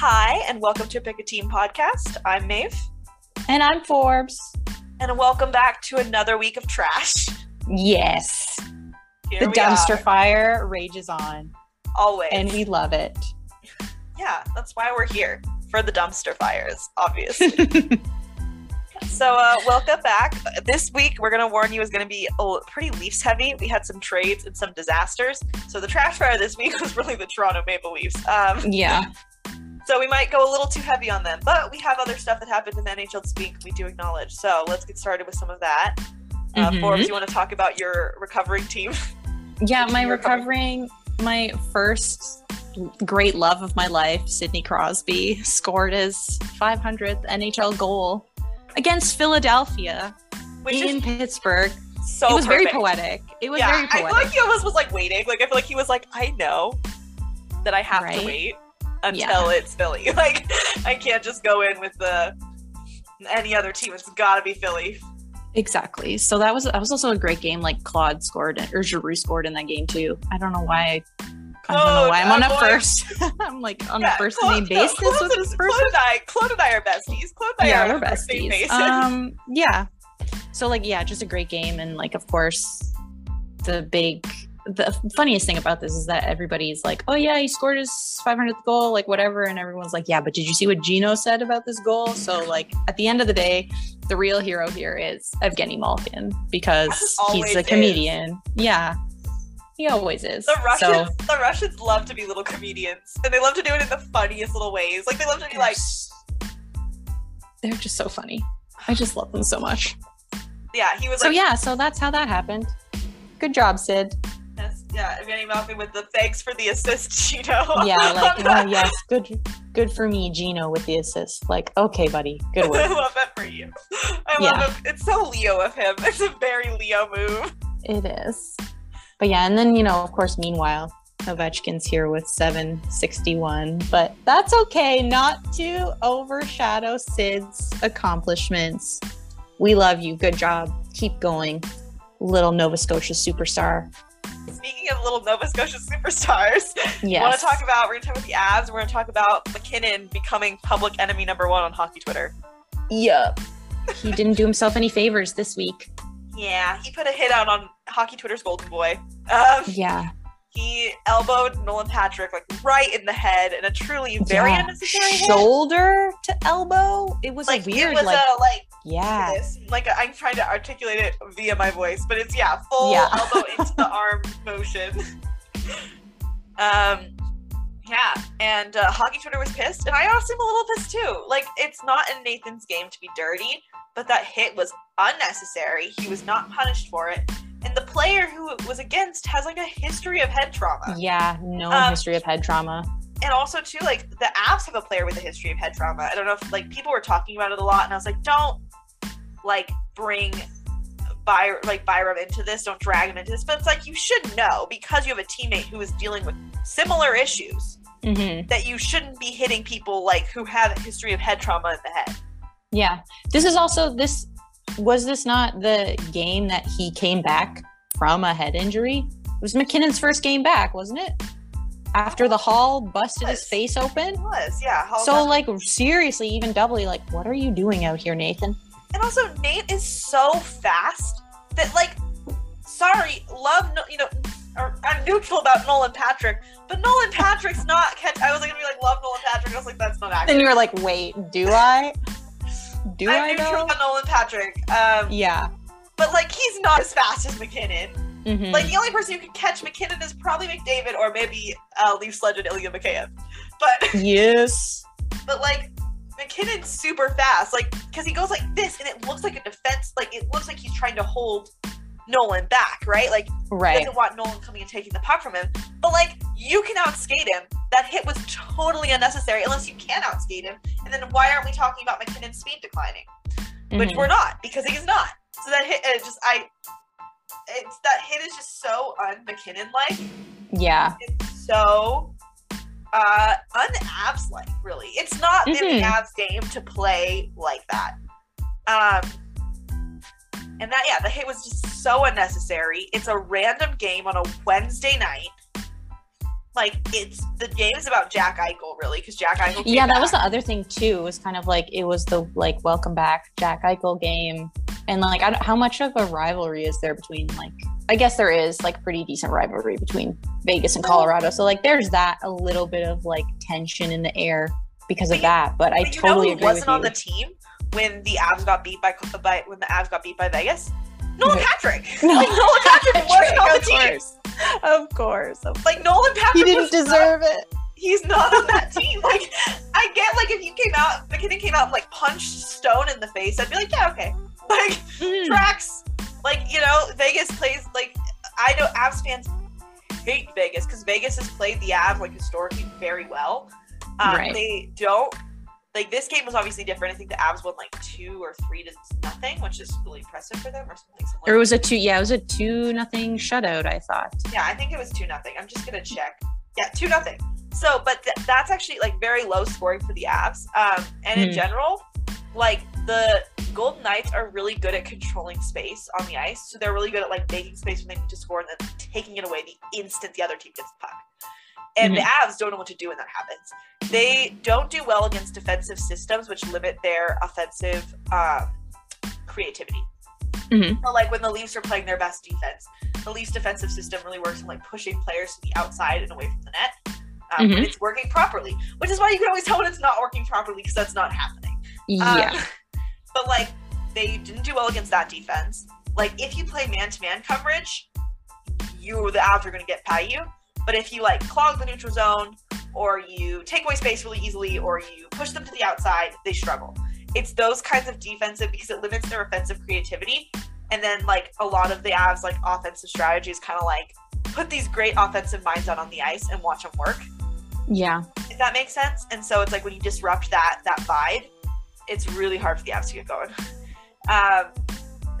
Hi, and welcome to Pick a Team podcast. I'm Maeve, And I'm Forbes. and welcome back to another week of trash. Yes. Here the dumpster are, fire rages on, always. and we love it. yeah, that's why we're here for the dumpster fires, obviously. so, uh, welcome back. This week, we're gonna warn you is gonna be oh, pretty Leafs heavy. We had some trades and some disasters. So, the trash fire this week was really the Toronto Maple Leafs. Um, yeah. So we might go a little too heavy on them, but we have other stuff that happened in the NHL this week we do acknowledge. So let's get started with some of that. Uh, Mhm. Forbes, you want to talk about your recovering team? Yeah, my recovering, my first great love of my life, Sidney Crosby, scored his 500th NHL goal against Philadelphia Which in Pittsburgh. so it was very poetic. It was yeah, very poetic. I feel like he almost was like waiting. Like I feel like he was like, I know that I have to wait until it's Philly. Like I can't just go in with the any other team. It's got to be Philly. Exactly. So that was that was also a great game. Like Claude scored or Giroux scored in that game too. I don't know why. I, don't know why I'm on a boy. first. I'm like on Yeah, a first Claude- name no, basis Claude's with this Claude and I, Claude and I are besties. Claude and I Yeah, are we're on a first name besties. basis. Um, yeah. So like, yeah, just a great game, and like, of course, the big. The funniest thing about this is that everybody's like, "Oh yeah, he scored his 500th goal, like whatever," and everyone's like, "Yeah, but did you see what Gino said about this goal?" So like, at the end of the day, the real hero here is Evgeny Malkin because he's a is. comedian. Yeah, he always is. The Russians, So, the Russians love to be little comedians, and they love to do it in the funniest little ways. Like they love to be like, they're just so funny. I just love them so much. yeah, he was So like, yeah, so that's how that happened. Good job, Sid. Yeah, Evgeny Malkin with the thanks for the assist, know. Yeah, like oh yes, good, good for me, Gino with the assist. Like okay, buddy, good that. I love that for you. I Yeah. love him. It's so Leo of him. It's a very Leo move. it is. But yeah, and then you know, of course, meanwhile, Ovechkin's here with 761, but that's okay, not to overshadow Sid's accomplishments. We love you. Good job. Keep going, little Nova Scotia superstar. Speaking of little Nova Scotia superstars, Yes. want to talk about? We're gonna talk about the Avs. We're gonna talk about MacKinnon becoming public enemy number one on hockey Twitter. Yup. he didn't do himself any favors this week. Yeah, he put a hit out on hockey Twitter's golden boy. Um, Yeah. He elbowed Nolan Patrick like right in the head in a truly very Yeah. unnecessary hit. Shoulder to elbow. It was Like weird, it was like a like yeah. this. Like I'm trying to articulate it via my voice, but it's yeah, full Yeah. elbow into the arm motion. Um, yeah, and uh, hockey Twitter was pissed, and I honestly am a little pissed too. Like it's not in Nathan's game to be dirty, but that hit was unnecessary. He was not punished for it, and the player who it was against has like a history of head trauma. Yeah, no Um, history of head trauma. and also too like the Avs have a player with a history of head trauma i don't know if like people were talking about it a lot and i was like don't like bring By- like Byram into this don't drag him into this but it's like you should know because you have a teammate who is dealing with similar issues hmm that you shouldn't be hitting people like who have a history of head trauma in the head Yeah. This is also this was this not the game that he came back from a head injury? It was MacKinnon's first game back, wasn't it? After the Hall busted his face open. it was yeah Hall So like seriously, even doubly, like, what are you doing out here, Nathan? and also nate is so fast that like sorry love no, you know or i'm neutral about nolan patrick but nolan patrick's not catch i was like gonna be like love nolan patrick i was like that's not accurate Then you were like, wait, do I? Do I'm I neutral know? about Nolan Patrick, um, Yeah. but like he's not as fast as MacKinnon. Mhm. Like the only person who can catch MacKinnon is probably McDavid or maybe uh, Leafs legend Ilya Mikheyev. But yes. but like MacKinnon's super fast, like because he goes like this and it looks like a defense, like it looks like he's trying to hold Nolan back, right? Like he Right. doesn't want Nolan coming and taking the puck from him. But like you can outskate him. That hit was totally unnecessary unless you can outskate him. And then why aren't we talking about MacKinnon's speed declining? which Mhm. we're not because he's not. So that hit, it just I, it's that hit is just so un McKinnon like. Yeah. It's so uh un Avs like. Really, it's not in the. Avs game to play like that. Um, and that yeah, the hit was just so unnecessary. It's a random game on a Wednesday night. like it's the game is about Jack Eichel really because Jack Eichel. came Yeah, that was the other thing too. It was kind of like it was the like welcome back Jack Eichel game, and like I don't, how much of a rivalry is there between like I guess there is like pretty decent rivalry between Vegas and Colorado. So like there's that a little bit of like tension in the air because But of you- that. But I But you totally know who agree wasn't on the team when the Avs got beat by, by when the Avs got beat by Vegas? Nolan Patrick. No. Like Nolan Patrick wasn't on the Of team. course. Of course. Like Nolan Patrick He didn't was not- deserve it. he's not on that team. Like I get like if you came out MacKinnon came out and like punched Stone in the face, I'd be like, yeah, okay. Like Mm. tracks. Like, you know, Vegas plays like I know Avs fans hate Vegas because Vegas has played the Avs like historically very well. Um, Right. They don't like this game was obviously different. I think the Avs won like two or three to nothing, which is really impressive for them, or something similar. it was a two. Yeah, it was a two nothing shutout. I thought. Yeah, I think it was two nothing. I'm just gonna check. Yeah, two nothing. So, but th- that's actually like very low scoring for the Avs. Um, and in Hmm. general, like the Golden Knights are really good at controlling space on the ice. So they're really good at like making space when they need to score and then taking it away the instant the other team gets the puck. And the Avs don't know what to do when that happens. They don't do well against defensive systems, which limit their offensive um, creativity. Mhm. So, like when the Leafs are playing their best defense, the Leafs defensive system really works on like pushing players to the outside and away from the net. Um, Mhm. And it's working properly, which is why you can always tell when it's not working properly because that's not happening. Um, Yeah. but like they didn't do well against that defense. Like if you play man to man coverage, you the Avs are going to get by you. But if you like clog the neutral zone, or you take away space really easily, or you push them to the outside, they struggle. It's those kinds of defensive because it limits their offensive creativity. And then like a lot of the Avs like offensive strategy is kind of like put these great offensive minds out on the ice and watch them work yeah. if that makes sense. And so it's like when you disrupt that that vibe, it's really hard for the Avs to get going. Um,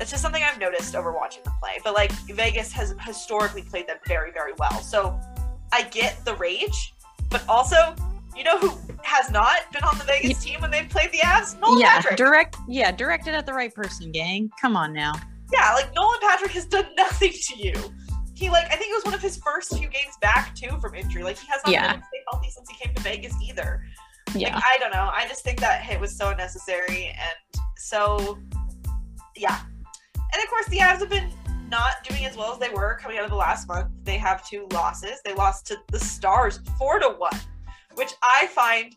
it's just something I've noticed over watching them play. But like Vegas has historically played them very very well, so I get the rage, but also. You know who has not been on the Vegas team when they've played the Avs? Nolan yeah. Patrick. Direct. Yeah. Directed at the right person, gang. Come on now. Yeah, like Nolan Patrick has done nothing to you. He like I think it was one of his first few games back too from injury. Like he has not Yeah. been able to stay healthy since he came to Vegas either. Yeah. Like, I don't know. I just think that hit was so unnecessary and so yeah. And of course the Avs have been not doing as well as they were coming out of the last month. They have two losses. They lost to the Stars four to one, which I find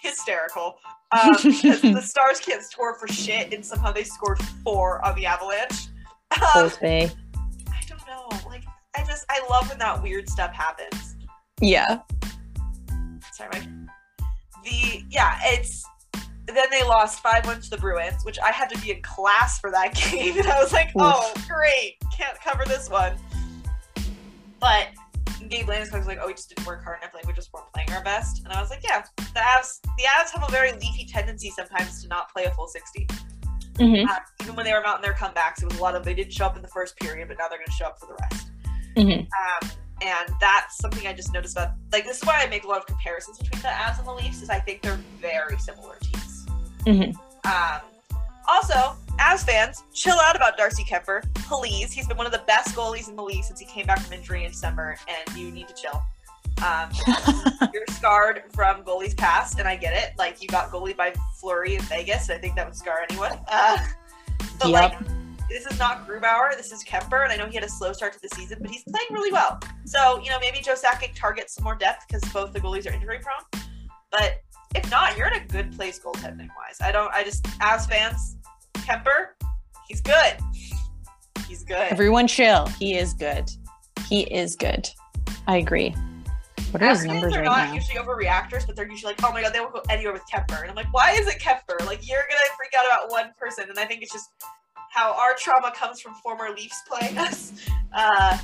hysterical. Um, because the Stars can't score for shit, and somehow they scored four on the Avalanche. Um. I don't know. Like, I just I love when that weird stuff happens. Yeah. Sorry, Mike. The yeah, it's then they lost five one to the Bruins, which I had to be in class for that game, and I was like, oh great, can't cover this one. But Gabe Landeskog was like, oh, we just didn't work hard enough, like we just weren't playing our best, and I was like, yeah, the Avs, the Avs have a very leafy tendency sometimes to not play a full sixty. hmm Uh, even when they were mounting their comebacks, it was a lot of they didn't show up in the first period, but now they're going to show up for the rest. hmm Um, and that's something I just noticed about. Like, this is why I make a lot of comparisons between the Avs and the Leafs, is I think they're very similar teams. Mhm. Um, also, as fans, chill out about Darcy Kuemper, please. He's been one of the best goalies in the league since he came back from injury in December, and you need to chill. Um, you're scarred from goalies past, and I get it. Like, you got goalie by Fleury in Vegas, and I think that would scar anyone. Uh, but, Yep. like, this is not Grubauer. This is Kuemper, and I know he had a slow start to the season, but he's playing really well. So you know maybe Joe Sakic targets some more depth because both the goalies are injury prone. But if not, you're in a good place goaltending wise. I don't. I just Avs fans, Kuemper, he's good. He's good. Everyone chill. He is good. He is good. I agree. What are his numbers are right not now? usually overreactors, but they're usually like, oh my god, they won't go anywhere with Kuemper. And I'm like, why is it Kuemper? Like you're gonna freak out about one person, and I think it's just how our trauma comes from former Leafs playing us. Uh,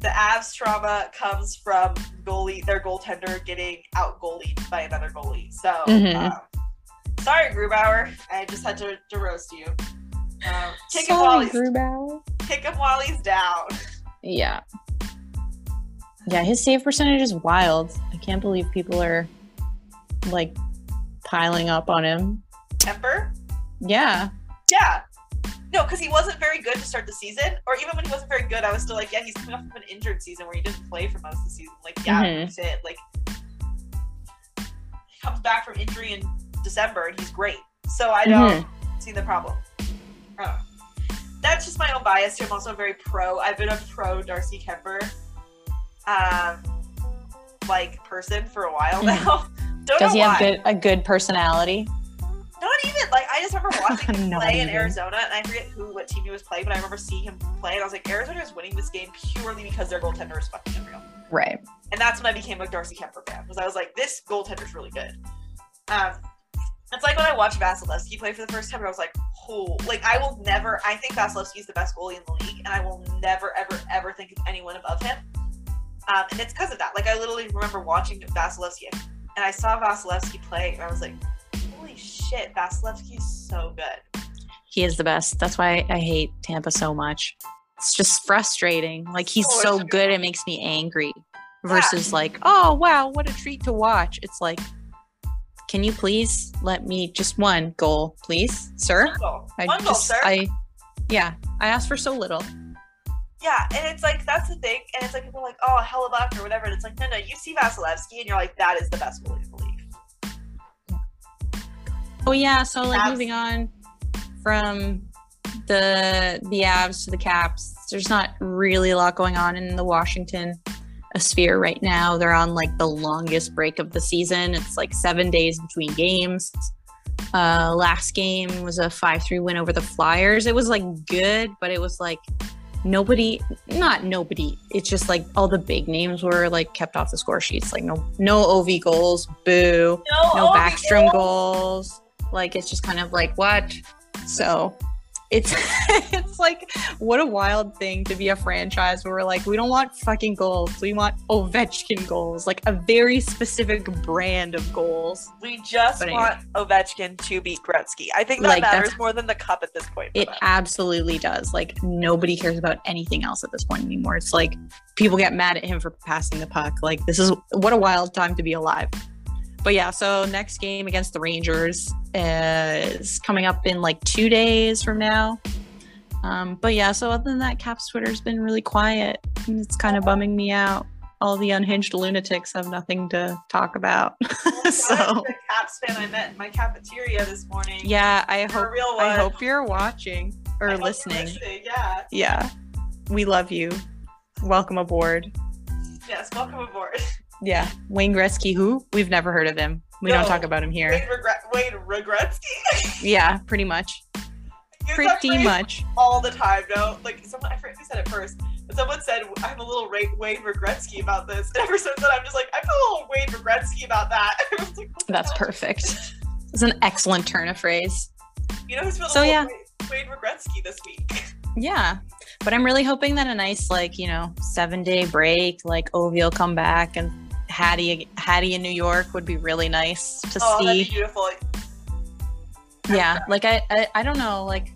the Avs trauma comes from goalie, their goaltender getting out goalied by another goalie. So, Mhm. um, sorry, Grubauer. I just had to, to roast you. Um, kick him while he's Grubauer. kick him while he's down. Yeah. Yeah, his save percentage is wild. I can't believe people are like piling up on him. Kuemper, Yeah. yeah. No, because he wasn't very good to start the season, or even when he wasn't very good, I was still like, yeah, he's coming off of an injured season where he didn't play for most of the season. Like, yeah, Mhm. that's it. Like, he comes back from injury in December and he's great. So I don't see the problem. I. That's just my own bias here. I'm also very pro. I've been a pro Darcy Kuemper, um, like person for a while Mhm. now. Don't Does he why. have good a good personality? Not even like I just remember watching him play in. Arizona, and I forget who what team he was playing, but I remember seeing him play, and I was like, Arizona is winning this game purely because their goaltender is fucking unreal. Right. And that's when I became a Darcy Kuemper fan, because I was like, this goaltender's really good. Um, it's like when I watched Vasilevskiy play for the first time, I was like, oh, like I will never. I think Vasilevskiy is the best goalie in the league, and I will never, ever, ever think of anyone above him. Um, and it's because of that. Like I literally remember watching Vasilevskiy, and I saw Vasilevskiy play, and I was like, holy shit, Vasilevskiy's so good. He is the best. That's why I hate Tampa so much. It's just frustrating. Like he's So so good, it makes me angry. Versus like, oh wow, what a treat to watch. It's like, can you please let me just one goal, please, sir? One goal, I One goal, sir. I, yeah, I asked for so little. Yeah, and it's like that's the thing, and it's like people are like, oh, Hellebuyck or whatever, and it's like, no, no, you see Vasilevsky, and you're like, that is the best goalie in the league. Oh yeah, so like moving on from the the Avs to the Caps, there's not really a lot going on in the Washington sphere right now. They're on like the longest break of the season. It's like seven days between games. Uh, last game was a five three win over the Flyers. It was like good, but it was like nobody, not nobody. It's just like all the big names were like kept off the score sheets. Like no no Ov goals, boo No, no Backstrom goals. Like it's just kind of like what? So it's it's like what a wild thing to be a franchise where we're like we don't want fucking goals. We want Ovechkin goals, like a very specific brand of goals. We just anyway. want Ovechkin to beat Gretzky. I think that Like, matters more than the cup at this point. It them. absolutely does. Like nobody cares about anything else at this point anymore. It's like people get mad at him for passing the puck. Like this is what a wild time to be alive. But yeah, so next game against the Rangers is coming up in like two days from now. Um, but yeah, so other than that, Caps Twitter's been really quiet. And it's kind of bumming me out. All the unhinged lunatics have nothing to talk about. so the Caps fan I met in my cafeteria this morning. yeah, I hope. I hope you're watching or you're listening. Yeah. Yeah. We love you. Welcome aboard. Yes. Welcome aboard. Yeah. Wayne Gretzky, who? We've never heard of him. We don't talk about him here. Wayne, regret- Wayne Regretzky. Yeah, pretty much. Pretty much. all the time. No, like someone I forget who said it first, but someone said I'm a little Ray- Wayne Regretzky about this, and ever since then I'm just like I feel a little Wayne Regretzky about that. Like, That's perfect. It's an excellent turn of phrase. You know who's feeling So, yeah. Wayne, Wayne Regretzky this week? Yeah. But I'm really hoping that a nice, like, you know, seven day break, like Ovi will come back and Hattie Hattie in New York would be really nice to Oh, see. be beautiful. yeah like I, I i don't know like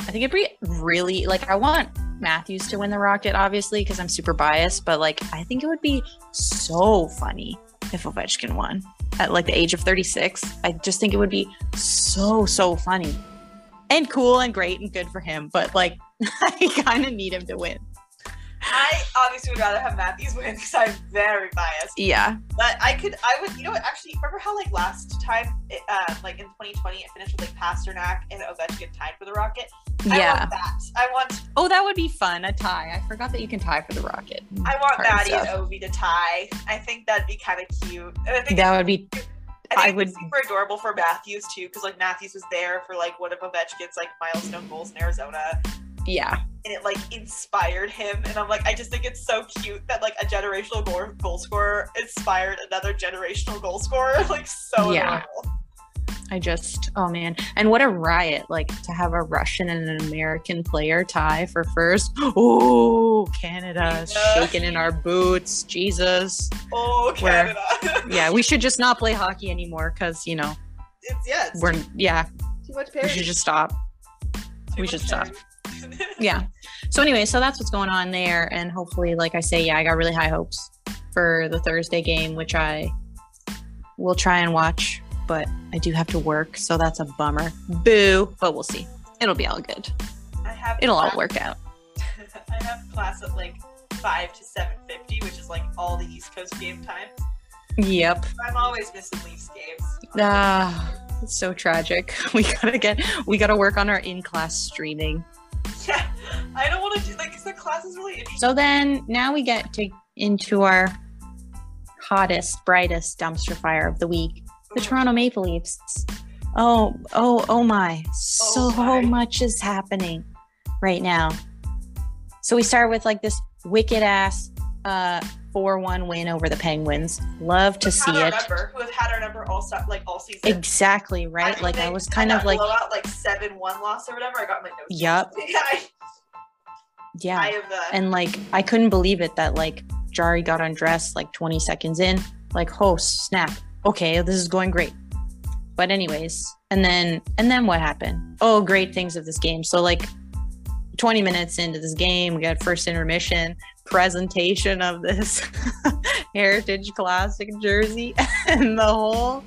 i think it'd be really like i want matthews to win the rocket obviously because i'm super biased but like i think it would be so funny if ovechkin won at like the age of 36 i just think it would be so so funny and cool and great and good for him but like i kind of need him to win I obviously would rather have Matthews win because I'm very biased. yeah But I could, I would, you know what? Actually, remember how like last time, it, uh, like in 2020, it finished with like Pastrnak and Ovechkin tied for the Rocket. I yeah want that. I want, oh that would be fun a tie i forgot that you can tie for the rocket I want Hard Maddie and stuff. Ovi to tie. I think that'd be kind of cute. And I think that would be I, think I it'd be would- super adorable for Matthews too, because like Matthews was there for like one of Ovechkin's like milestone goals in Arizona, yeah and it like inspired him. And I'm like, I just think it's so cute that like a generational goal, goal scorer inspired another generational goal scorer. Like so Yeah. adorable. I just, oh man. And what a riot, like to have a Russian and an American player tie for first. Oh, Canada Yeah. shaking in our boots. Jesus. Oh, Canada. Yeah, we should just not play hockey anymore because, you know, it's yeah, it's we're, yeah, too much we should just stop. Too we should stop. Yeah. So, anyway, so that's what's going on there. And hopefully, like I say, yeah, I got really high hopes for the Thursday game, which I will try and watch, but I do have to work. So that's a bummer. Boo. But we'll see. It'll be all good. I have It'll all work out. I have class at like five to seven fifty, which is like all the East Coast game time. Yep. I'm always missing Leafs games. Ah, it's so tragic. We gotta get. We gotta work on our in-class streaming. Yeah, I don't want to do like the class is really interesting. So then now we get to into our hottest, brightest dumpster fire of the week: the Toronto Maple Leafs. Oh, oh, oh my! So Oh my. much is happening right now. So we start with like this wicked ass uh 4-1 win over the Penguins. Love to see it. Number, who have had our number all like all season. Exactly, right? think Like I was kind of like blowout, like seven one loss or whatever. I got my notes. Yup. Yeah, yeah. I have. Uh, and like I couldn't believe it that like Jarry got undressed like 20 seconds in. Like, oh snap! Okay, this is going great. But anyways, and then and then what happened? Oh, great things of this game. So like 20 minutes into this game, we got first intermission presentation of this Heritage Classic jersey, and the whole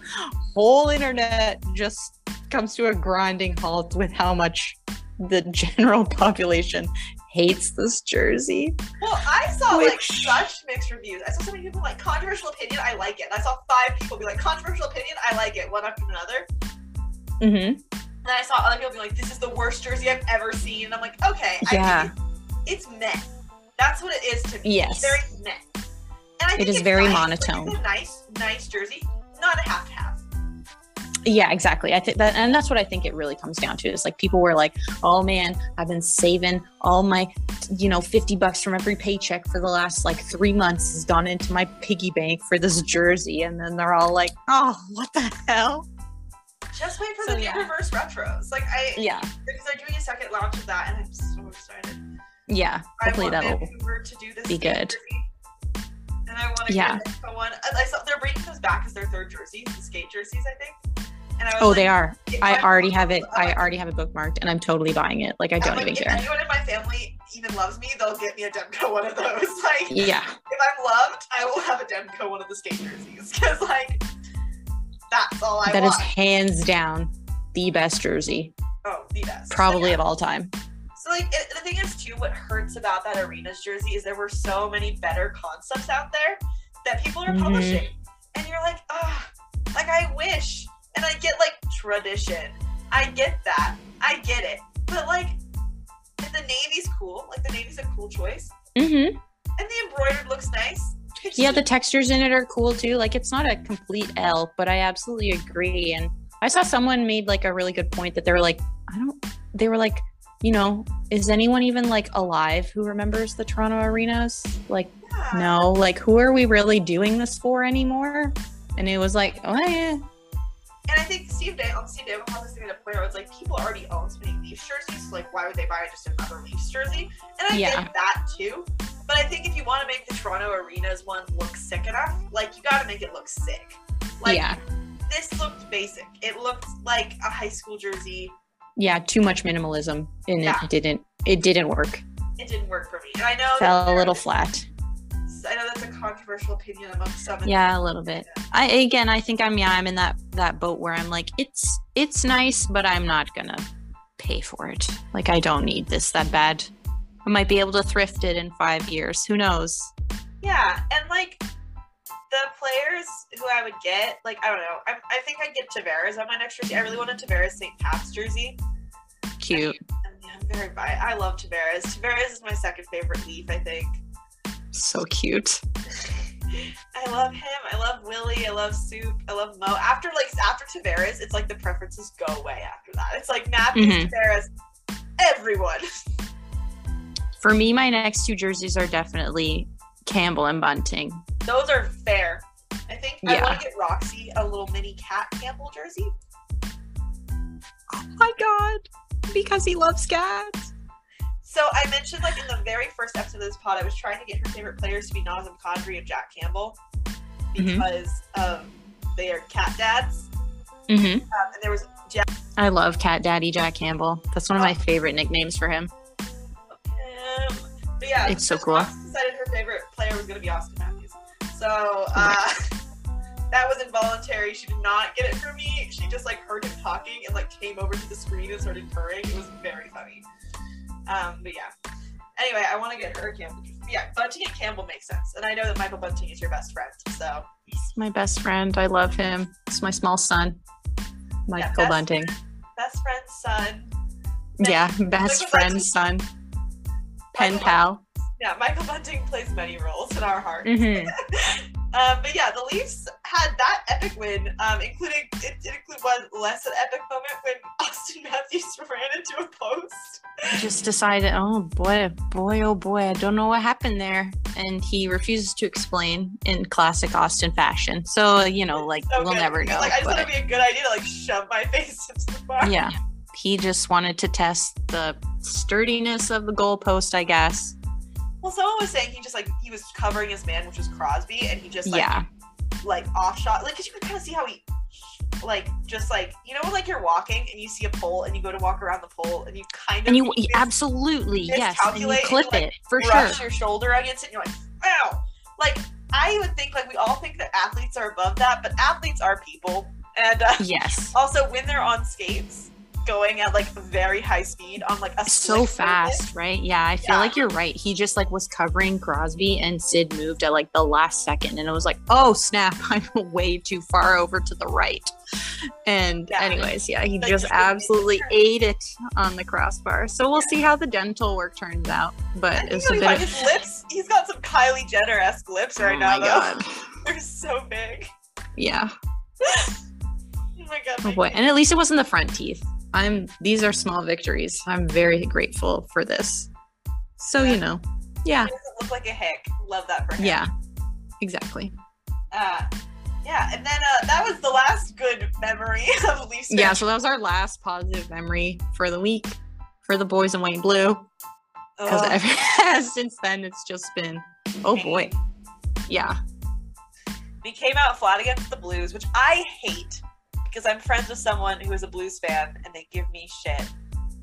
whole internet just comes to a grinding halt with how much the general population hates this jersey. well, I saw like such mixed reviews. I saw so many people like controversial opinion. I like it. And I saw five people be like controversial opinion. I like it. One after another. Mm-hmm. And then I saw other people be like, "This is the worst jersey I've ever seen." And I'm like, "Okay, Yeah. I think it's, it's meh. That's what it is to me. Yes. It's very meh." And I think it's very nice. Monotone. it's a nice, nice jersey. Not a to have. Yeah, exactly. I think that, and that's what I think it really comes down to. Is like people were like, "Oh man, I've been saving all my, you know, fifty bucks from every paycheck for the last like three months has gone into my piggy bank for this jersey," and then they're all like, "Oh, what the hell?" Just wait for So, the new yeah. reverse retros. Like I, Yeah, because they're doing a second launch of that, and I'm so excited. Yeah. I Hopefully want that'll. To do this be good. jersey. And I want to Yeah. get a one. I saw they're bringing those back as their third jerseys, the skate jerseys, I think. And I was Oh, like, they are. I already have it. I already have it bookmarked, and I'm totally buying it. Like I don't like, even if care. anyone in my family even loves me, they'll get me a Demko one of those. Like, Yeah, if I'm loved, I will have a Demko one of the skate jerseys because, like, that's all I want. that is hands down the best jersey, oh, the best. probably Yeah. of all time. So like it, the thing is too, what hurts about that arenas jersey is there were so many better concepts out there that people are Mhm. publishing, and you're like, ah, like I wish, and I get like tradition, I get that, I get it, but like, the navy's cool, like the navy's a cool choice, Mm-hmm. and the embroidered looks nice. Yeah, the textures in it are cool too. Like it's not a complete L, but I absolutely agree. And I saw someone made like a really good point that they were like, I don't they were like, you know, is anyone even like alive who remembers the Toronto arenas? Like, yeah. no, like who are we really doing this for anymore? And it was like, oh yeah. And I think Steve Day on Steve Day had this thing at a point where it's like people already own so many Leafs jerseys, so like why would they buy just another Leafs jersey? And I Yeah. get that too. But I think if you want to make the Toronto Arenas one look sick enough, like you got to make it look sick. Like yeah. this looked basic. It looked like a high school jersey. Yeah, too much minimalism and Yeah. it didn't it didn't work. It didn't work for me. And I know Fell a little flat. I know that's a controversial opinion amongst some. Yeah, a little bit. I again, I think I'm yeah, I'm in that that boat where I'm like, it's it's nice, but I'm not gonna pay for it. Like I don't need this that bad. I might be able to thrift it in five years. Who knows? Yeah, and like the players who I would get, like I don't know, I, I think I'd get Tavares on my next jersey. I really want a Tavares St. Pat's jersey. Cute. And yeah, I'm very bi- I love Tavares. Tavares is my second favorite Leaf, I think. So cute. I love him. I love Willie. I love Soup. I love Mo. After like after Tavares, it's like the preferences go away after that. It's like Matthews, Mhm. Tavares, everyone. For me, my next two jerseys are definitely Campbell and Bunting. Those are fair. I think I want to get Roxy a little mini cat Campbell jersey. Oh my god. Because he loves cats. So I mentioned like in the very first episode of this pod, I was trying to get her favorite players to be Nazem Kadri and Jack Campbell Mhm. because um, they are cat dads. Mm-hmm. Um, and there was Jack. I love Cat Daddy Jack Campbell. That's one of my favorite nicknames for him. Um, but yeah, It's so so cool. Roxy decided her favorite player was going to be Austin Matthews. So uh, that was involuntary. She did not get it from me. She just like heard him talking and like came over to the screen and started purring. It was very funny. Um, but yeah. Anyway, I want to get her Campbell. Yeah, Bunting and Campbell makes sense, and I know that Michael Bunting is your best friend, so He's my best friend. I love him. It's my small son, Michael best Bunting. best friend's son. Yeah, best friend's friend, son, pen pal. Yeah, Michael Bunting plays many roles in our hearts. Mhm. Um, but yeah, the Leafs had that epic win, um, including it did include one less an epic moment when Austin Matthews ran into a post. Just decided, oh boy, boy, oh boy, I don't know what happened there. And he refuses to explain in classic Austin fashion. So, you know, like, So we'll good. never know. Like, I just thought it'd be a good idea to like shove my face into the bar. yeah he just wanted to test the sturdiness of the goalpost i guess Well, someone was saying he just like he was covering his man, which was Crosby, and he just like yeah. like off shot, like because you could kind of see how he like just like you know like you're walking and you see a pole and you go to walk around the pole and you kind of and you mis- absolutely yes and you miscalculate and clip you, like, it for sure. your shoulder against it and you're like wow. Like I would think like we all think that athletes are above that, but athletes are people, and uh, yes. also when they're on skates going at like very high speed on like a so fast right yeah i feel Yeah. like you're right he just like was covering crosby and sid moved at like the last second and it was like oh snap i'm way too far over to the right and Yeah. anyways yeah he just just absolutely ate it on the crossbar so we'll see how the dental work turns out but it's a bit like of his lips. He's got some Kylie Jenner esque lips right oh now. my though. god They're so big. yeah Oh my god. Oh boy, and at least it wasn't the front teeth. I'm these are small victories. I'm very grateful for this. So, you know. Yeah. He doesn't look like a hick. Love that for him. Yeah. Exactly. Uh, yeah, and then uh, that was the last good memory of Leafs. Yeah, so that was our last positive memory for the week for the boys in white and blue because Ugh. ever since then it's just been oh boy. Yeah. We came out flat against the Blues, which I hate because I'm friends with someone who is a Blues fan and they give me shit.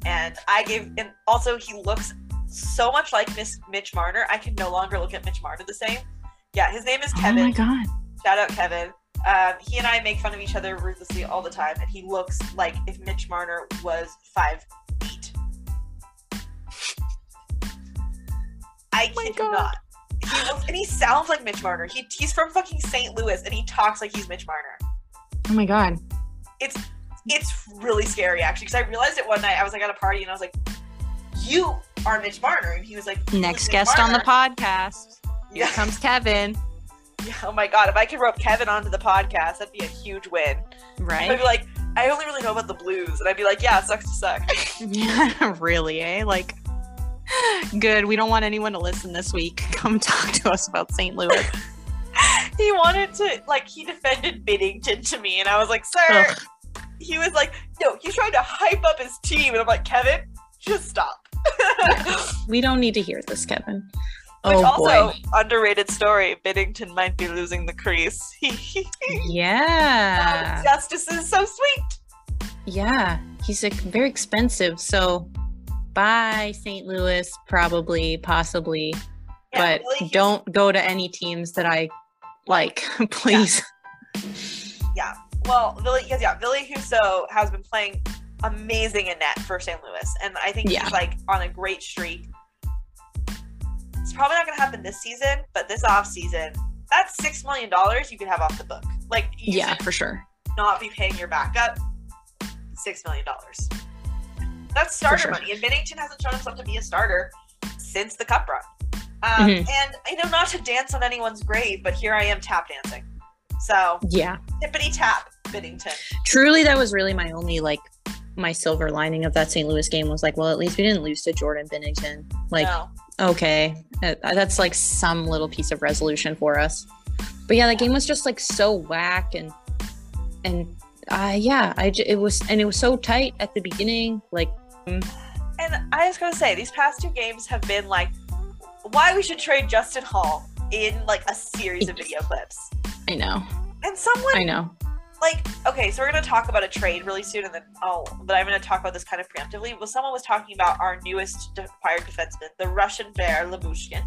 And I gave, and also he looks so much like Miss Mitch Marner. I can no longer look at Mitch Marner the same. Yeah, his name is Kevin. Oh my god. Shout out Kevin. Um, he and I make fun of each other ruthlessly all the time, and he looks like if Mitch Marner was five feet. I Oh kid God. you not. He looks, and he sounds like Mitch Marner. He, he's from fucking St. Louis, and he talks like he's Mitch Marner. Oh my god. It's it's really scary actually, because I realized it one night. I was like at a party, and I was like, "You are Mitch Marner," and he was like, Next Mitch guest on the podcast. Here Yeah. comes Kevin. Yeah, Oh my god! If I could rope Kevin onto the podcast, that'd be a huge win. Right? I'd be like, I only really know about the blues, and I'd be like, yeah, it sucks to suck. Yeah, really, eh? Like, good. We don't want anyone to listen this week. Come talk to us about St. Louis. he wanted to, like, he defended Binnington to me, and I was like, sir. Ugh. He was like, no, he's trying to hype up his team, and I'm like, Kevin, just stop. We don't need to hear this, Kevin. Which oh also, boy. underrated story. Binnington might be losing the crease. Yeah. Oh, justice is so sweet. Yeah. He's like, very expensive. So bye, St. Louis, probably, possibly. Yeah, but really, don't go to any teams that I like, please. Well, Billy, because yeah, Ville Husso has been playing amazing in net for St. Louis, and I think Yeah. he's like on a great streak. It's probably not going to happen this season, but this off season, that's six million dollars you could have off the book. Like, you Yeah, for sure. not be paying your backup six million dollars. That's starter sure. money, and Binnington hasn't shown himself to be a starter since the Cup run. Um, Mhm. And I know not to dance on anyone's grave, but here I am tap dancing. So Yeah. tippity tap, Binnington. Truly, that was really my only like my silver lining of that St. Louis game was like, well, at least we didn't lose to Jordan Binnington. Like, no. okay, uh, that's like some little piece of resolution for us. But yeah, that game was just like so whack and and uh yeah, I j- it was and it was so tight at the beginning. Like, And I was gonna say, these past two games have been like why we should trade Justin Holl in like a series of video clips. I know, And someone I know. Like okay, so we're gonna talk about a trade really soon, and then oh, but I'm gonna talk about this kind of preemptively. Well, someone was talking about our newest acquired defenseman, the Russian bear Lyubushkin,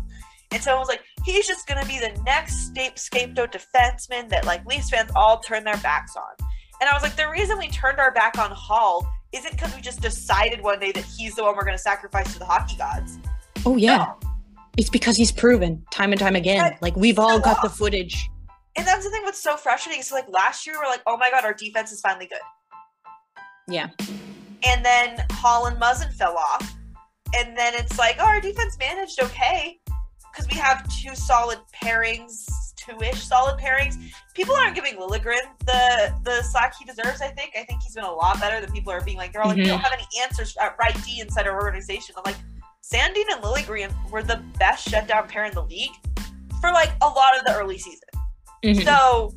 and someone was like, he's just gonna be the next scape- scapegoat defenseman that like Leafs fans all turn their backs on. And I was like, the reason we turned our back on Holl isn't because we just decided one day that he's the one we're going to sacrifice to the hockey gods. Oh yeah. No. It's because he's proven time and time again. That- Like we've all got the footage. And that's the thing what's so frustrating. So like last year, we're like, oh my god, our defense is finally good. Yeah. And then Holl and Muzzin fell off. And then it's like, oh, our defense managed okay. Because we have two solid pairings, two-ish solid pairings. People aren't giving Liljegren the the slack he deserves, I think. I think he's been a lot better than people are being like, they're all like, we don't mm-hmm. have any answers at right D inside our organization. I'm like, Sandin and Liljegren were the best shutdown pair in the league for like a lot of the early season. Mhm. So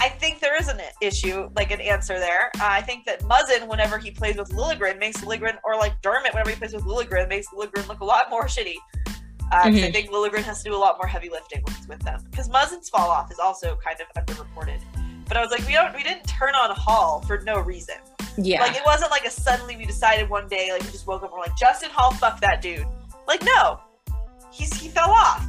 I think there is an issue, like an answer there. Uh, I think that Muzzin, whenever he plays with Liljegren, makes Liljegren, or like Dermott, whenever he plays with Liljegren, makes Liljegren look a lot more shitty. Uh, 'cause I think Liljegren has to do a lot more heavy lifting when he's with them. Because Muzzin's fall off is also kind of underreported. But I was like, we don't, we didn't turn on Holl for no reason. yeah. Like it wasn't like a suddenly we decided one day, like we just woke up and we're like, Justin Holl, fuck that dude. Like no, he's he fell off,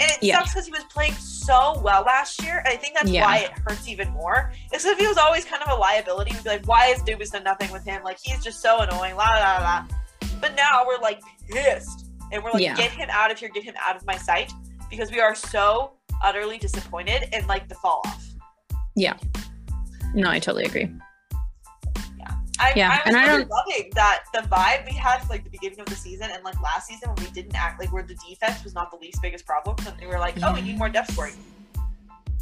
and it Yeah. sucks because he was playing so well last year, and I think that's Yeah. why it hurts even more. Is if he was always kind of a liability, we'd be like, why is Dubas done nothing with him? Like he's just so annoying, la la la. But now we're like pissed, and we're like, Yeah. get him out of here, get him out of my sight, because we are so utterly disappointed in like the fall off. Yeah. No, I totally agree. I, Yeah, I was and I don't- loving that the vibe we had for, like the beginning of the season and like last season when we didn't act like where the defense was not the least biggest problem and we were like, oh, we need more depth scoring.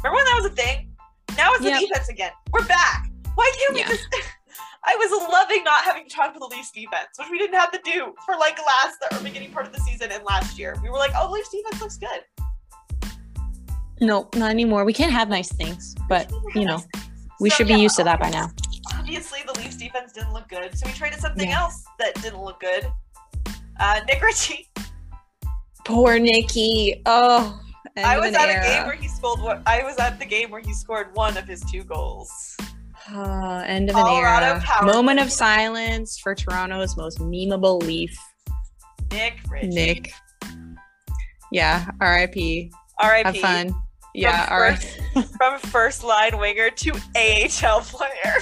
Remember when that was a thing? Now it's the Yep. defense again. We're back. Why can't we Yeah. just? I was loving not having to talk to the Leafs defense, which we didn't have to do for like last the beginning part of the season and last year. We were like, oh, Leafs defense looks good. No, not anymore. We can't have nice things, but you know, we So, should be yeah, used to that by now. Obviously the Leafs defense didn't look good, so we traded something Yeah. else that didn't look good. Uh, Nick Ritchie. Poor Nicky. Oh, I was at a game where he scored. What I was at the game where he scored one of his two goals. Ah, end of an Colorado era. Power Moment of silence for Toronto's most memeable Leaf, Nick Ritchie. Nick. Yeah, R.I.P. R.I.P. Have fun. Yeah, From R.I.P. From first line winger to AHL player.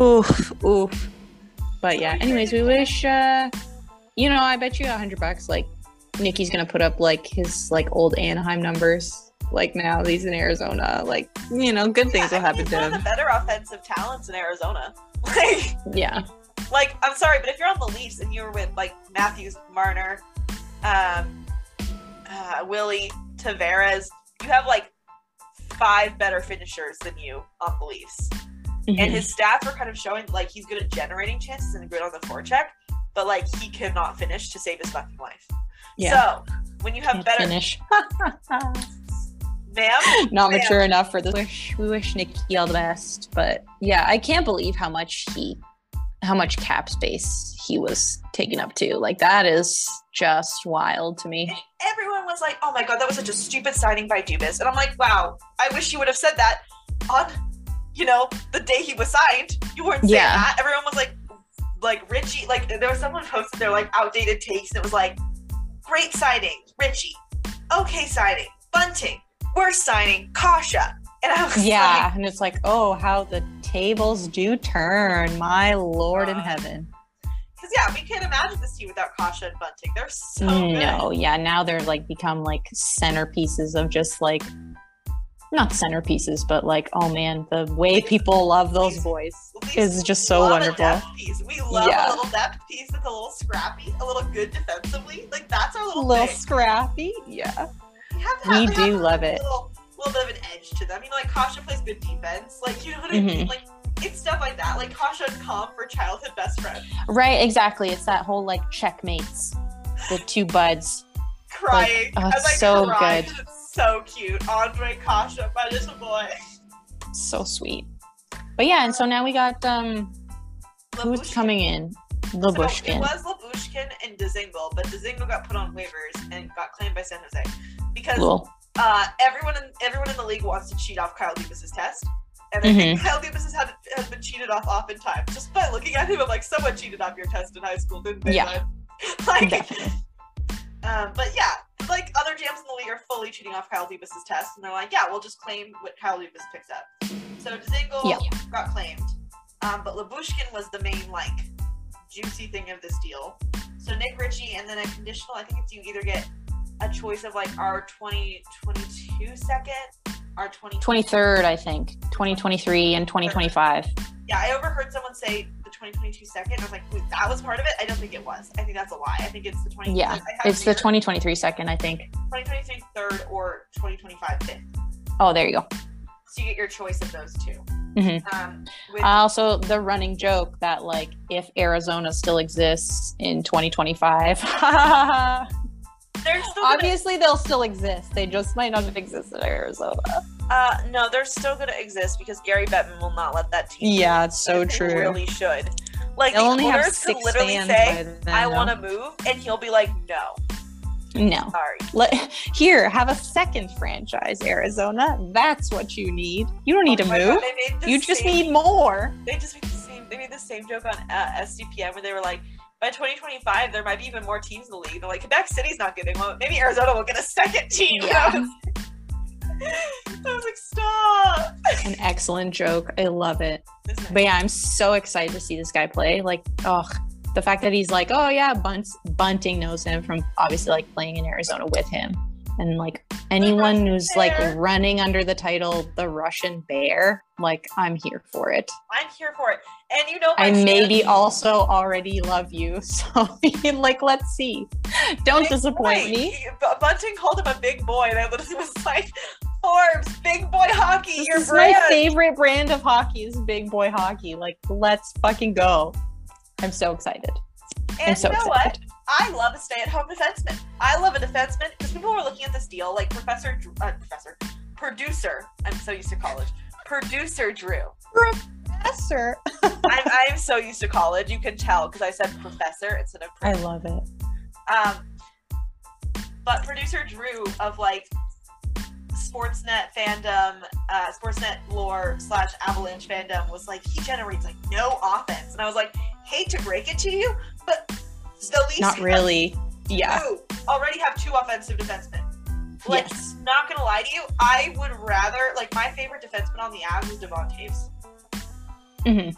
Oof, oof. But yeah, anyways, we wish. uh You know, I bet you a hundred bucks. Like, Nikki's gonna put up like his like old Anaheim numbers. Like now, he's in Arizona. Like, you know, good things Yeah, will happen to one of him. the better offensive talents in Arizona. Like, Yeah, like I'm sorry, but if you're on the Leafs and you're with like Matthews, Marner, um, uh, Willie, Tavares, you have like five better finishers than you on the Leafs. Mhm. and his stats are kind of showing like he's good at generating chances and good on the forecheck, but like he cannot finish to save his fucking life. Yeah. So when you have Can't better, finish. ma'am, Not ma'am, mature enough for this. Wish we wish Nikki all the best, but yeah, I can't believe how much he, how much cap space he was taken up to. Like that is just wild to me. everyone was like, "Oh my god, that was such a stupid signing by Dubas," and I'm like, "Wow, I wish you would have said that on, you know, the day he was signed. You weren't saying Yeah. that. Everyone was like, like Ritchie, like there was someone posted their like outdated takes, and it was like, great signing, Ritchie, okay signing, Bunting, worst signing, Kase, and I was like, Yeah, and it's like, oh, how the tables do turn, my lord in Uh, heaven. Yeah, we can't imagine this team without Kase and Bunting. They're so good. no, yeah, now they're like become like centerpieces of just like not centerpieces, but like, oh man, the way people love those boys is just so wonderful. A depth piece. We love Yeah. a little depth piece that's a little scrappy, a little good defensively. Like that's our A little, little thing. scrappy, yeah. We, have to we have, do have love it. Little, little bit of an edge to them. You know, like Kase plays good defense. Like you know what I mean? Mhm. Like it's stuff like that. Like Kase and Calm for childhood best friend, Right, exactly. It's that whole like checkmates, the two buds. crying oh, as I so cry good. so cute. Andre Kase, my little boy. So sweet. But yeah, and so now we got um who's Lyubushkin. coming in? So Lyubushkin. it was Lyubushkin and Dzingel, but Dzingel got put on waivers and got claimed by San Jose because Cool. uh, everyone in everyone in the league wants to cheat off Kyle Dubas's test, and I think Kyle Dubas has had has been cheated off oftentimes. Just by looking at him, I'm like, someone cheated off your test in high school, didn't they? Yeah. like, Definitely. um, but yeah, like other jams in the league are fully cheating off Kyle Dubas's test, and they're like, yeah, we'll just claim what Kyle Dubas picks up. So Dzingel Yeah. got claimed. Um, but Lyubushkin was the main like juicy thing of this deal. So Nick Ritchie, and then a conditional. I think it's you either get a choice of like our 2022 second, our 20 23rd, I think, 2023 and 2025. Yeah, I overheard someone say the 2022 second. I was like, Wait, that was part of it. I don't think it was. I think that's a lie. I think it's the 20. Yeah, it's the 2023 second, I think. 2023 third or 2025 fifth. Oh, there you go. So you get your choice of those 2 Mhm. Um, with, Also, the running joke that like if Arizona still exists in 2025, they're still gonna, obviously they'll still exist. They just might not exist in Arizona. uh, no, they're still going to exist because Gary Bettman will not let that team. Yeah, it's so They true. Really should. Like They'll the only owners could literally say, then. "I want to move," and he'll be like, "No, No. sorry." Let, here, have a second franchise, Arizona. That's what you need. You don't need Oh to move. God, You just same- need more. They just made the same. They made the same joke on uh, SDPN where they were like, "By 2025, there might be even more teams in the league." They're like, "Quebec City's not getting one. Maybe Arizona will get a second team." Yeah. I was like, "Stop!" An excellent joke. I love it. Is But yeah, I'm so excited to see this guy play. Like, oh, the fact that he's like, oh yeah, Bunts, Bunting knows him from obviously like playing in Arizona with him, and like anyone who's like running under the title the Russian Bear, like I'm here for it. I'm here for it. And you know, I maybe also already love you, so like let's see. Don't Big disappoint boy. me. Bunting called him a big boy, and I literally was like, "Forbes, big boy hockey, This your is brand." my favorite brand of hockey is big boy hockey. Like let's fucking go. I'm so excited. I'm And so you know excited. what? I love a stay-at-home defenseman. I love a defenseman because people were looking at this deal, like Professor, uh, Professor, producer. I'm so used to college. Producer Drew. Professor. I'm, I'm so used to college. You can tell because I said professor instead of. I love it. um, but producer Drew of like Sportsnet fandom, uh, Sportsnet lore slash Avalanche fandom was like he generates like no offense, and I was like, hate to break it to you, but the Leafs Not really. Yeah. already have two offensive defensemen. Like, yes. not gonna lie to you, I would rather like my favorite defenseman on the Avs is Devon Toews. hmm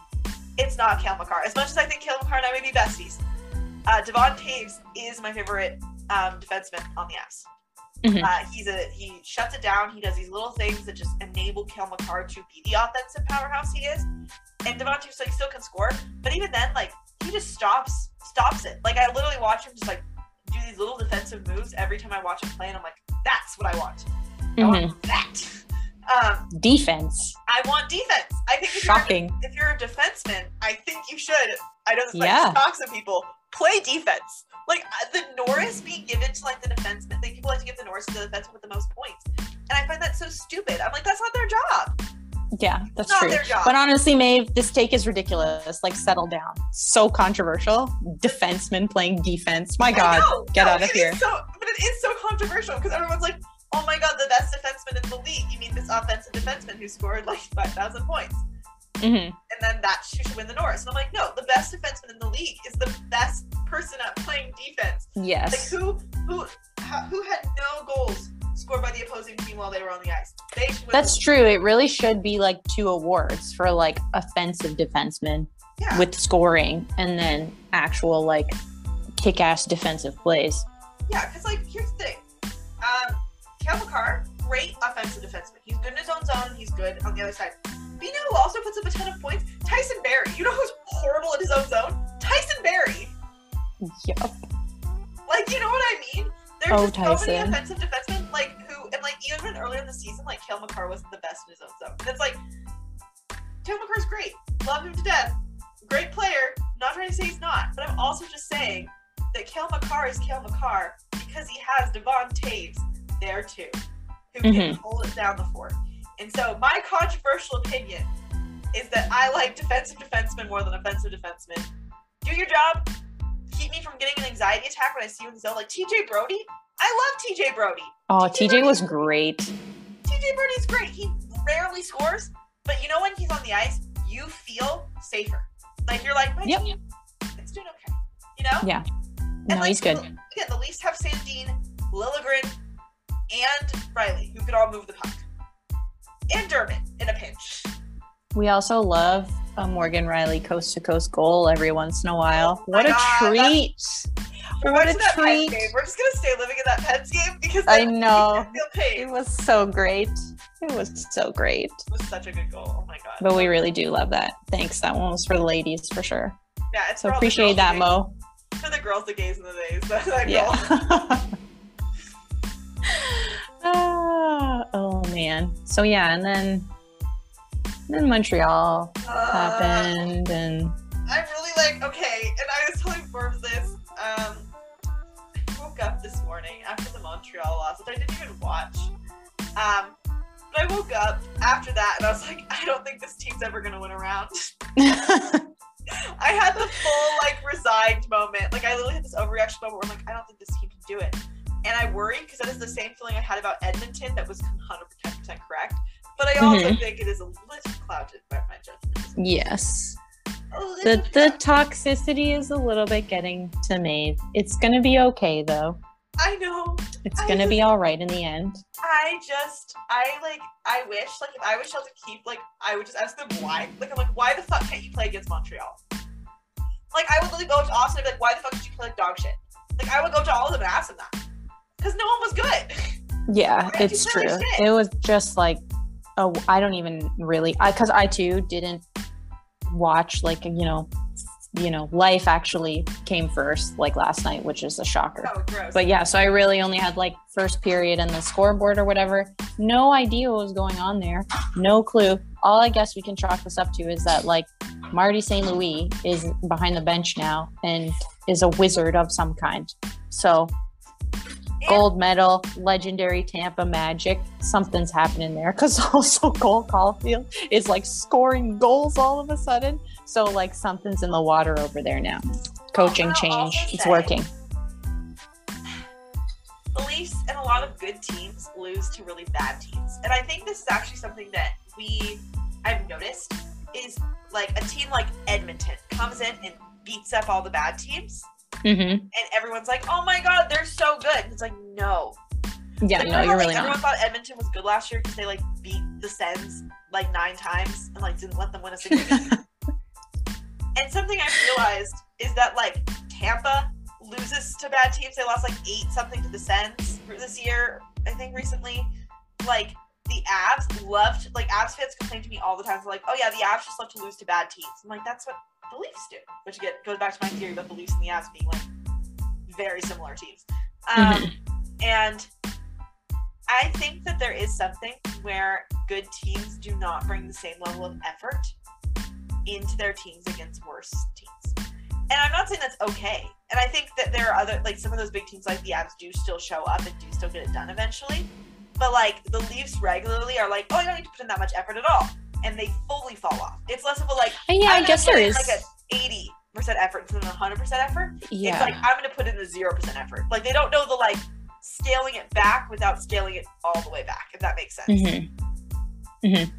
It's not Cale Makar. As much as I think Cale Makar and I may be besties, uh, Devon Toews is my favorite um, defenseman on the Avs. Mhm. Uh, he's a he shuts it down. He does these little things that just enable Cale Makar to be the offensive powerhouse he is. And Devon Toews like still can score, but even then, like he just stops stops it. Like I literally watch him just like do these little defensive moves every time I watch him play, and I'm like, that's what I want. I hmm want that. Um, Defense. I want defense. I think if you're, a Shocking. if you're a defenseman, I think you should. I know this might Yeah. shock some people. Play defense. Like uh, the Norris being given to like the defenseman. Like people like to give the Norris to the defenseman with the most points, and I find that so stupid. I'm like, that's not their job. Yeah, that's not true. their job. But honestly, Maeve, this take is ridiculous. Like, settle down. So controversial. Defenseman playing defense. My God, know, get no, out of here. So, but it is so controversial because everyone's like, oh my god, the best defenseman in the league. You mean this offensive defenseman who scored like five thousand points? hmm and then that who should win the Norris. And I'm like, no, the best defenseman in the league is the best person at playing defense. Yes. Like who who who had no goals scored by the opposing team while they were on the ice? They should win That's true. It really should be like two awards for like offensive defensemen Yeah. with scoring and then actual like kick ass defensive plays. Yeah, because like here's the thing. Um, Makar, great offensive defenseman. He's good in his own zone. He's good on the other side. But you know who also puts up a ton of points? Tyson Barrie. You know who's horrible in his own zone? Tyson Barrie. Yep. Like, you know what I mean? There's Oh, just so many offensive defensemen, like who, and like even earlier in the season, like Cale Makar wasn't the best in his own zone. And it's like, Cale Makar's great, love him to death, great player. Not trying to say he's not, but I'm also just saying that Cale Makar is Cale Makar because he has Devon Toews there too, who can Mhm. hold it down the fort. And so my controversial opinion is that I like defensive defensemen more than offensive defensemen. Do your job. Keep me from getting an anxiety attack when I see you in the zone. Like TJ Brodie. I love TJ Brodie. Oh, TJ TJ was great. TJ Brodie's great. He rarely scores, but you know when he's on the ice, you feel safer. Like you're like, my Yep. team, it's doing okay. You know? Yeah. And, No, like, he's good. the- Again, the Leafs have Sandin, Liljegren, and Rielly, who could all move the puck. And Dermott in a pinch. We also love a Morgan Rielly coast to coast goal every once in a while. Oh what a God, treat! What a treat! game. We're just gonna stay living in that Pens game because I know. we feel pain. It was so great. It was so great. It was such a good goal. Oh my god. But we really do love that. Thanks. That one was for the ladies for sure. yeah, it's So for all the appreciate that, Mo. For the girls, the gays, and the days. That. Yeah. Ah, oh man. So yeah, and then then Montreal Uh, happened and I'm really like okay, and I was telling Forbes this. Um, I woke up this morning after the Montreal loss, which I didn't even watch. Um, but I woke up after that, and I was like, I don't think this team's ever gonna win a round. I had the full like resigned moment. Like I literally had this overreaction moment where I'm like, I don't think this team can do it, and I worry because that is the same feeling I had about Edmonton. That was 110 percent correct, but I also Mhm. think it is a little clouded by my judgment. yes. A The the toxicity is a little bit getting to me. It's gonna be okay though. I know. It's I gonna be all right in the end. I just, I like, I wish, like, if I was able to keep, like, I would just ask them why. Like, I'm like, why the fuck can't you play against Montreal? Like, I would literally go to Auston and be like, why the fuck did you play like dog shit? Like, I would go to all of them and ask them that. Because no one was good. Yeah, it's true. like? It was just like, oh, I don't even really, I because I too didn't watch like you know, you know, life actually came first like last night, which is a shocker. Oh. But yeah, so I really only had like first period and the scoreboard or whatever. No idea what was going on there. No clue. All I guess we can chalk this up to is that like Marty St. Louis is behind the bench now and is a wizard of some kind. So gold medal, legendary Tampa Magic. Something's happening there because also Cole Caufield is like scoring goals all of a sudden. So like something's in the water over there now. Coaching change. It's say- working. the Leafs and a lot of good teams lose to really bad teams. And I think this is actually something that we I've noticed is like a team like Edmonton comes in and beats up all the bad teams hmm and everyone's like, "Oh my god, they're so good." And it's like, "No." Yeah, Like, no, you're how, really like, not. Everyone thought Edmonton was good last year because they like beat the Sens like nine times and like didn't let them win a single game. and something I realized is that like Tampa loses to bad teams. They lost like eight something to the Sens this year. I think recently, like the Avs loved like Avs fans complain to me all the time. They're like, "Oh yeah, the Avs just love to lose to bad teams." I'm like, "That's what the Leafs do," which again goes back to my theory about the Leafs and the Avs being like very similar teams. Um, Mhm. And I think that there is something where good teams do not bring the same level of effort into their teams against worse teams. And I'm not saying that's okay. And I think that there are other, like some of those big teams like the Avs do still show up and do still get it done eventually. But like the Leafs regularly are like, oh, I don't need to put in that much effort at all. And they fully fall off. It's less of a like, Uh, yeah, I'm I guess there is. like a 80% effort instead of 100% effort. yeah. It's like I'm gonna put in the zero percent effort. Like they don't know the like scaling it back without scaling it all the way back. If that makes sense. Mm-hmm. Mm-hmm.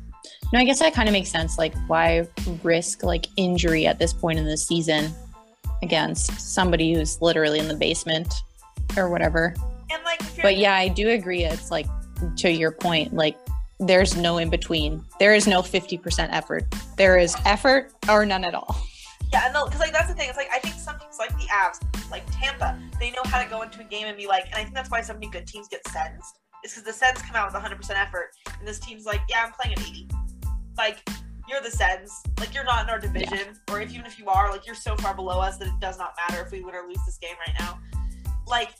No, I guess that kind of makes sense. Like, why risk like injury at this point in the season against somebody who's literally in the basement or whatever? And like, But yeah, I do agree. It's like to your point, like there's no in between. There is no 50% effort. There is effort or none at all. yeah, and because like that's the thing. It's like I think some teams like the Avs, like Tampa, they know how to go into a game and be like, and I think that's why so many good teams get sensed. Is because the Sens come out with 100 percent effort, and this team's like, yeah, I'm playing at 80. Like you're the Sens, like you're not in our division, or if even if you are, like you're so far below us that it does not matter if we win or lose this game right now. Like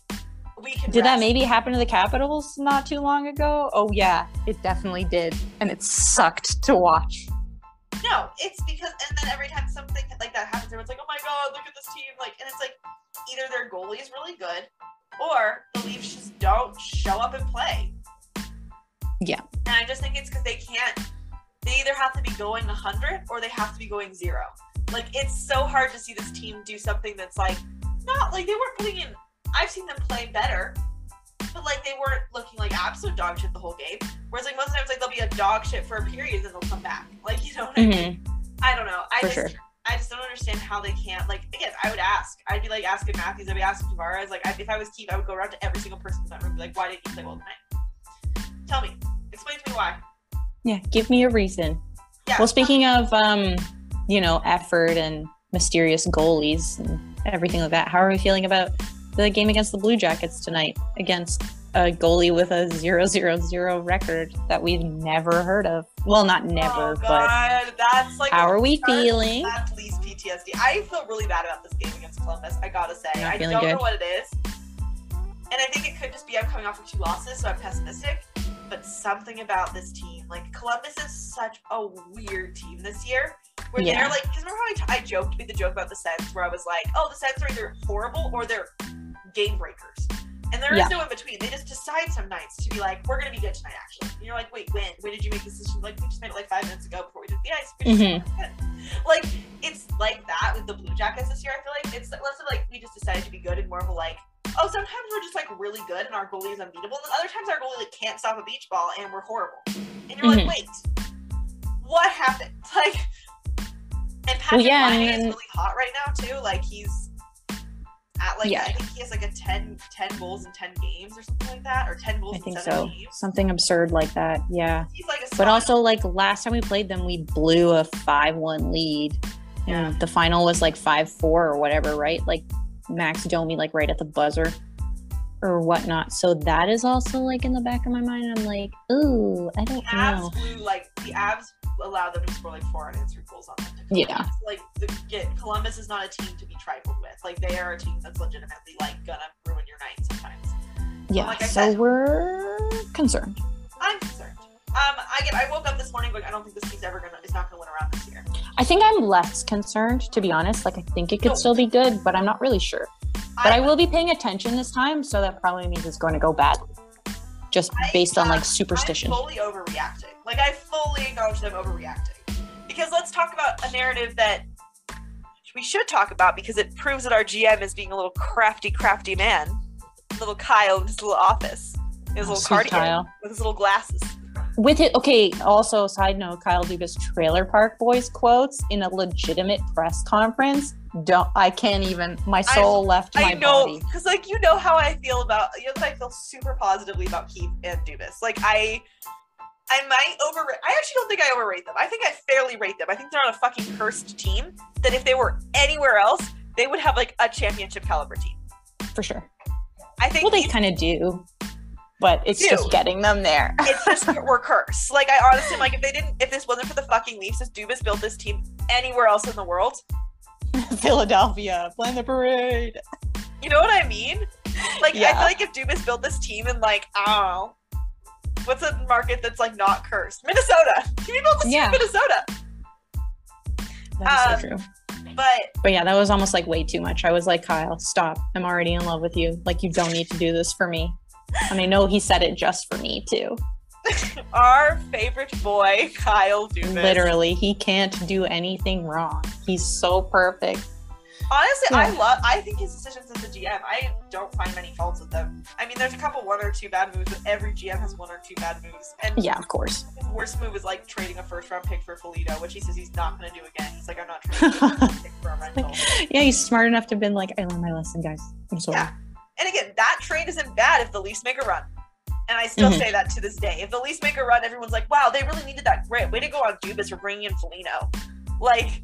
we can. Did that maybe happen to the Capitals not too long ago? Oh, yeah, it definitely did. And it sucked to watch. No, it's because, and then every time something like that happens, everyone's like, "Oh my god, look at this team!" Like, and it's like either their goalie is really good, or the Leafs just don't show up and play. Yeah. And I just think it's because they can't. They either have to be going 100 or they have to be going zero. Like, it's so hard to see this team do something that's like not like they weren't putting in. I've seen them play better, but like they weren't looking like absolute dog shit the whole game. Whereas like most of the times, like they'll be a dog shit for a period and then they'll come back. Like you know what I mean? I don't know. I For just sure. I just don't understand how they can't. Like again, I would ask. I'd be like asking Matthews. I'd be asking Tavares. Like I, if I was Keefe, I would go around to every single person in that room. and Be like, why didn't you play well tonight? Tell me. Explain to me why. Yeah, give me a reason. Yeah. Well, speaking of um, you know, effort and mysterious goalies and everything like that. How are we feeling about the game against the Blue Jackets tonight against a goalie with a zero zero zero record that we've never heard of? Well, not never, oh, but That's like how are we feeling? At least PTSD. I feel really bad about this game against Columbus. I gotta say, I don't good? know what it is, and I think it could just be I'm coming off of two losses, so I'm pessimistic. But something about this team, like Columbus, is such a weird team this year. Where Yeah. they're like, because remember how I, t- I joked with the joke about the Sens, where I was like, oh, the Sens are either horrible or they're game breakers. And there is Yeah. no in between. They just decide some nights to be like, we're gonna be good tonight, actually. And you're like, wait, when? When did you make this decision? Like, we just made it like five minutes ago before we took the ice. Mhm. like it's like that with the Blue Jackets this year. I feel like it's less of like we just decided to be good and more of a like, oh, sometimes we're just like really good and our goalie is unbeatable, and other times our goalie like can't stop a beach ball and we're horrible. And you're Mhm. like, wait, what happened? Like, and Well, Patrick yeah, Laine and is really hot right now too. Like he's like Yeah. I think he has like a 10, 10 goals in ten games or something like that, or ten goals I in think so. games. Something absurd like that. Yeah. Like But also, like last time we played them, we blew a five-one lead, Yeah. and the final was like five-four or whatever, right? Like Max Domi, like right at the buzzer or whatnot. So that is also like in the back of my mind. I'm like, ooh, I don't the know. Avs blew like the Avs allowed them to score like four unanswered goals on them. Yeah. Like the get Columbus is not a team to be trifled with. Like they are a team that's legitimately like gonna ruin your night sometimes. Yeah. like so said- we're concerned. I'm concerned. Um, I get. I woke up this morning, but I don't think this team's ever gonna It's not gonna win around this year. I think I'm less concerned, to be honest. Like I think it could No. still be good, but I'm not really sure. But I will be paying attention this time, so that probably means it's going to go bad, Just I- based on like superstition. I'm fully overreacting. Like I fully acknowledge them overreacting. Because let's talk about a narrative that we should talk about because it proves that our GM is being a little crafty, crafty man. Little Kyle in his little office, his Oh, little cardigan Kyle. with his little glasses. With it, okay. Also, side note: Kyle Dubas Trailer Park Boys quotes in a legitimate press conference. Don't I can't even. My soul left my I know, body. because like you know how I feel about you know I feel super positively about Keefe and Dubas. Like I, I might overrate. I actually don't think I overrate them. I think I fairly rate them. I think they're on a fucking cursed team. That if they were anywhere else, they would have like a championship caliber team. For sure. I think Well, they kind of do, but it's Do. just getting them there. it's just we're cursed. Like I honestly like if they didn't, if this wasn't for the fucking Leafs, if Dubas built this team anywhere else in the world, Philadelphia, plan the parade. you know what I mean? Like I feel like if Dubas built this team in like I don't know, what's a market that's like not cursed? Minnesota. Built this Yeah. Minnesota. That's Um, so true. But But yeah, that was almost like way too much. I was like, Kyle, stop. I'm already in love with you. Like, you don't need to do this for me. And I know he said it just for me too. our favorite boy, Kyle Dubas. Literally, he can't do anything wrong. He's so perfect. Honestly, I love. I think his decisions as a GM. I don't find many faults with them. I mean, there's a couple one or two bad moves, but every GM has one or two bad moves. And Yeah, of course. his worst move is like trading a first round pick for Foligno, which he says he's not going to do again. He's like, I'm not trading a first round pick for a rental. Yeah, he's smart enough to have been like, I learned my lesson, guys. I'm sorry. Yeah. And again, that trade isn't bad if the Leafs make a run. And I still Mhm. say that to this day. If the Leafs make a run, everyone's like, wow, they really needed that grit. Way to go on Dubas for bringing in Foligno. Like,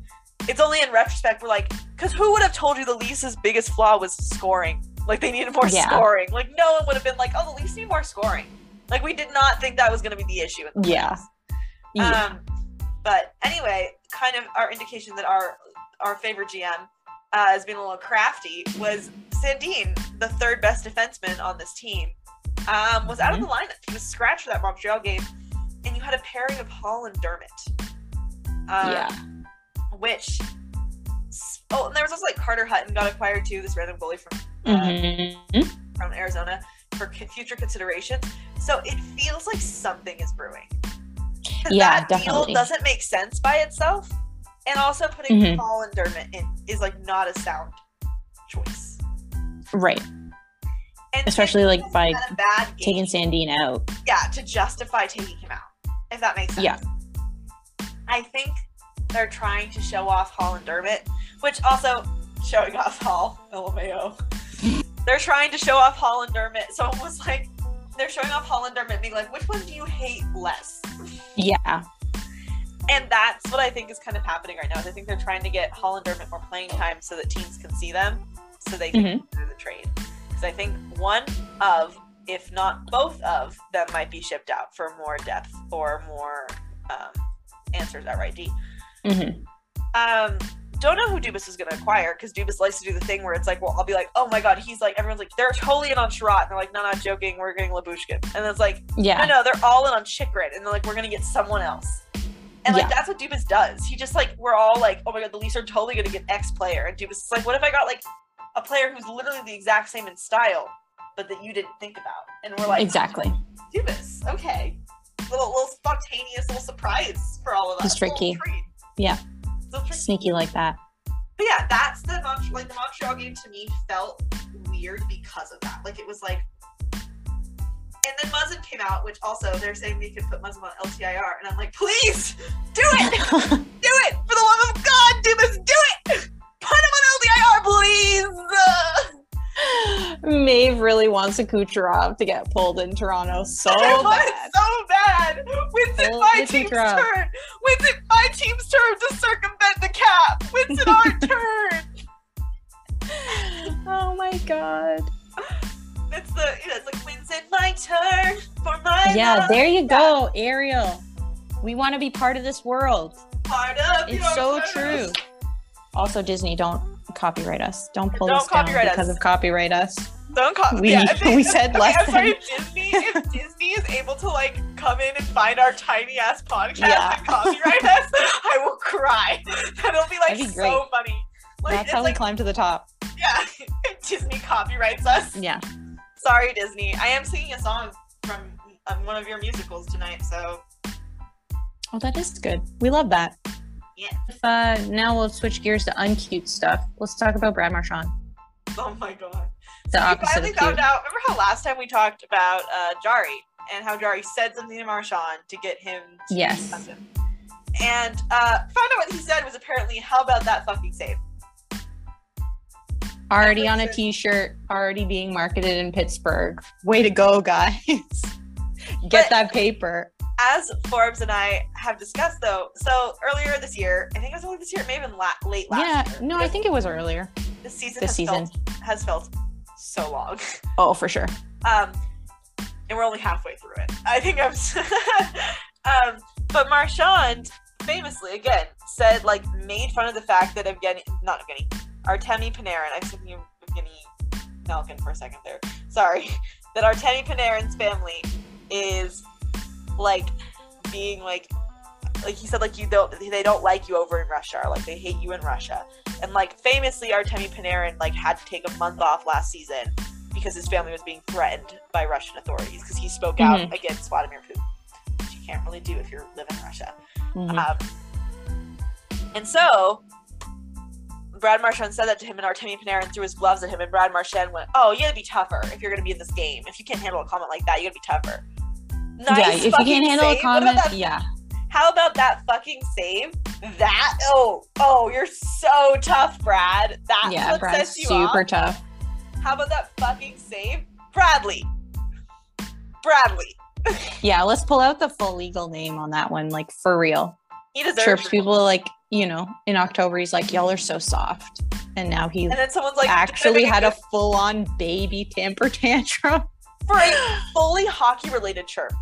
it's only in retrospect we're like, because who would have told you the Leafs' biggest flaw was scoring? Like, they needed more Yeah. scoring. Like, no one would have been like, oh, the Leafs need more scoring. Like, we did not think that was going to be the issue. The Yeah. Yeah. Um, but anyway, kind of our indication that our our favorite GM uh, has been a little crafty was Sandin, the third best defenseman on this team, um, was out of the lineup. He was scratched for that Montreal game, and you had a pairing of Holl and Dermott. Um, yeah. Which. Oh, and there was also like Carter Hutton got acquired too, this random goalie from uh, Mhm. from Arizona for c- future considerations. So it feels like something is brewing. Yeah, that definitely. deal doesn't make sense by itself, and also putting Mhm. Holl and Dermott in is like not a sound choice. Right. And Especially, like, by Taking Sandin out. yeah, to justify taking him out, if that makes sense. Yeah. I think they're trying to show off Holl and Dermott, which also showing off Holl, LMAO. they're trying to show off Holl and Dermott. So it was like they're showing off Holl and Dermott, being like, which one do you hate less? Yeah. And that's what I think is kind of happening right now. I think they're trying to get Holl and Dermott more playing time so that teams can see them, so they can Mhm. do the trade. Because I think one of, if not both of, them might be shipped out for more depth or more um, answers at right D. Mhm. Um, don't know who Dubas is going to acquire because Dubas likes to do the thing where it's like, well, I'll be like, oh my god, he's like, everyone's like, they're totally in on Chiarot, and they're like, no, not joking, we're getting Lyubushkin, and it's like, Yeah. no, no, they're all in on Chychrun, and they're like, we're gonna get someone else. And like Yeah. that's what Dubas does. He just like we're all like, oh my god, the Leafs are totally gonna get X player, and Dubas is like, what if I got like a player who's literally the exact same in style, but that you didn't think about? And we're like, Exactly. Dubas, okay, little little spontaneous little surprise for all of us. It's tricky. Treat. Yeah. Tricky. Sneaky like that. But yeah, that's the Mont- like the Montreal game to me felt weird because of that. Like it was like, and then Muzzin came out, which also they're saying they could put Muzzin on LTIR, and I'm like, please do it, do it for the love of God, Dubas, do it, Maeve really wants a Kucherov to get pulled in Toronto so bad. it so bad. When's it Pull my team's Kucherov. turn? When's it my team's turn to circumvent the cap? When's it our turn? oh my god. It's the you know, it's like when's it my turn for my Yeah, love? there you go, Ariel. We want to be part of this world. part of It's so curse. true. Also, Disney, don't copyright us. Don't pull Don't this down because us. of copyright us. Don't call We- yeah, if we said less I'm sorry, if Disney if Disney is able to like come in and find our tiny ass podcast Yeah. and copyright us, I will cry. That'll be like be so funny. Like That's how we climb to the top. yeah, Disney copyrights us. Yeah. Sorry, Disney. I am singing a song from um, one of your musicals tonight, so Oh, that is good. We love that. Yeah. Uh, now we'll switch gears to uncute stuff. Let's talk about Brad Marchand. oh my god. The we opposite finally found out. Remember how last time we talked about uh, Jarry and how Jarry said something to Marchand to get him to Yes. him. And uh, found out what he said was apparently, "How about that fucking save?" Already on a t-shirt, already being marketed in Pittsburgh. Way to go, guys. But- Get that paper. As Forbes and I have discussed, though, so earlier this year, I think it was only this year, It maybe even la- late last Yeah, year. no, I think it was earlier this season this has season. felt has felt so long. Oh, for sure. Um, and we're only halfway through it. I think I'm. um, but Marchand famously again said like made fun of the fact that Evgeny, not Evgeny, Artemi Panarin. I was thinking of Evgeny Malkin for a second there. Sorry, that Artemi Panarin's family is like being like like he said like you don't they don't like you over in Russia or like they hate you in Russia and like famously Artemi Panarin like had to take a month off last season because his family was being threatened by Russian authorities because he spoke out against Vladimir Putin which you can't really do if you live in Russia Mhm. um, and so Brad Marchand said that to him, and Artemi Panarin threw his gloves at him, and Brad Marchand went, "Oh, you gotta be tougher if you're gonna be in this game. If you can't handle a comment like that, you gotta be tougher." Nice yeah, if you can't handle save. a comment, yeah. How about that fucking save? That oh oh, you're so tough, Brad. That's Yeah, what Brad's sets you super off. tough. How about that fucking save, Bradley? Bradley. Yeah, let's pull out the full legal name on that one, like for real. He deserves Chirps it. people like, you know, in October he's like, Y'all are so soft. And now he And then someone's like actually had a full on baby temper tantrum. for a fully hockey related chirp.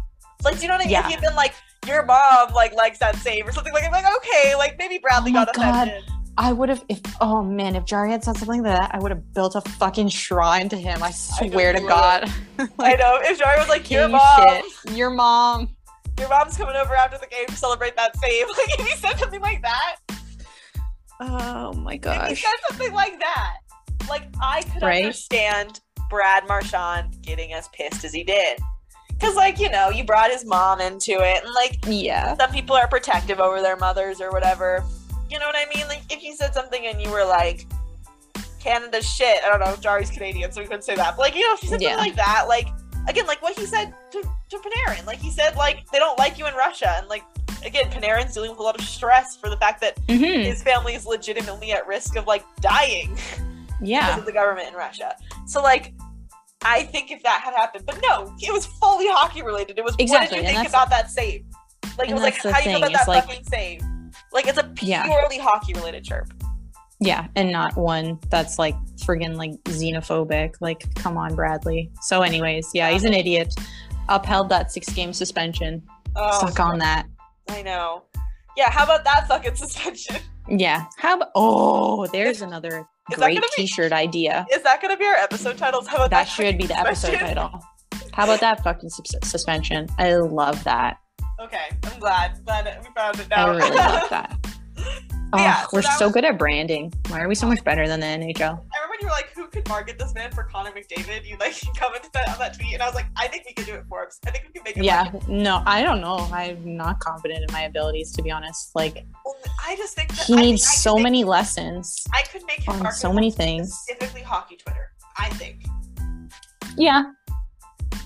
Like, do you know what I mean? Yeah. He'd been like, your mom like likes that save or something like I'm like, okay, like maybe Bradley Oh got God. offended. I would have if oh man, if Jarry had said something like that, I would have built a fucking shrine to him. I swear to you God. I know. If Jarry was like, your mom, shit. Your mom. your mom's coming over after the game to celebrate that save. Like if he said something like that, Oh my if he gosh. said something like that, like I could Right? understand Brad Marchand getting as pissed as he did. Cause like, you know, you brought his mom into it and like Yeah. some people are protective over their mothers or whatever. You know what I mean? Like if you said something and you were like Canada shit, I don't know, Jarry's Canadian, so we couldn't say that. But like, you know, if you said Yeah. something like that, like again, like what he said to, to Panarin. Like he said like they don't like you in Russia and like again, Panarin's dealing with a lot of stress for the fact that hmm his family is legitimately at risk of like dying Yeah. because of the government in Russia. So like I think if that had happened, but no, it was fully hockey related. It was Exactly, what did you think about that save? Like it was like, how do you thing, about that it's like- fucking save? Like it's a Yeah. purely hockey related chirp. Yeah, and not one that's like friggin' like xenophobic. Like, come on, Bradley. So, anyways, yeah, he's an idiot. Upheld that six game suspension. Oh, Stuck on that. I know. Yeah, how about that fucking suspension? Yeah. How about? Oh, there's another Is that great be- T-shirt idea. Is that gonna be our episode titles? How about That that? should be the fucking episode title. How about that fucking sus- suspension? I love that. Okay, I'm glad. Glad we found it I now. really love that. Oh, Yeah, so we're that so was- good at branding. Why are we so much better than the NHL? I remember when you were like, "Who could market this man for Connor McDavid?" You like commented that on that tweet, and I was like, "I think we could do it, Forbes. I think we can make it." Yeah, market." no, I don't know. I'm not confident in my abilities, to be honest. Like, Well, I just think that he I needs could so make- many lessons. I could make him on so many things. specifically hockey Twitter. I think Yeah,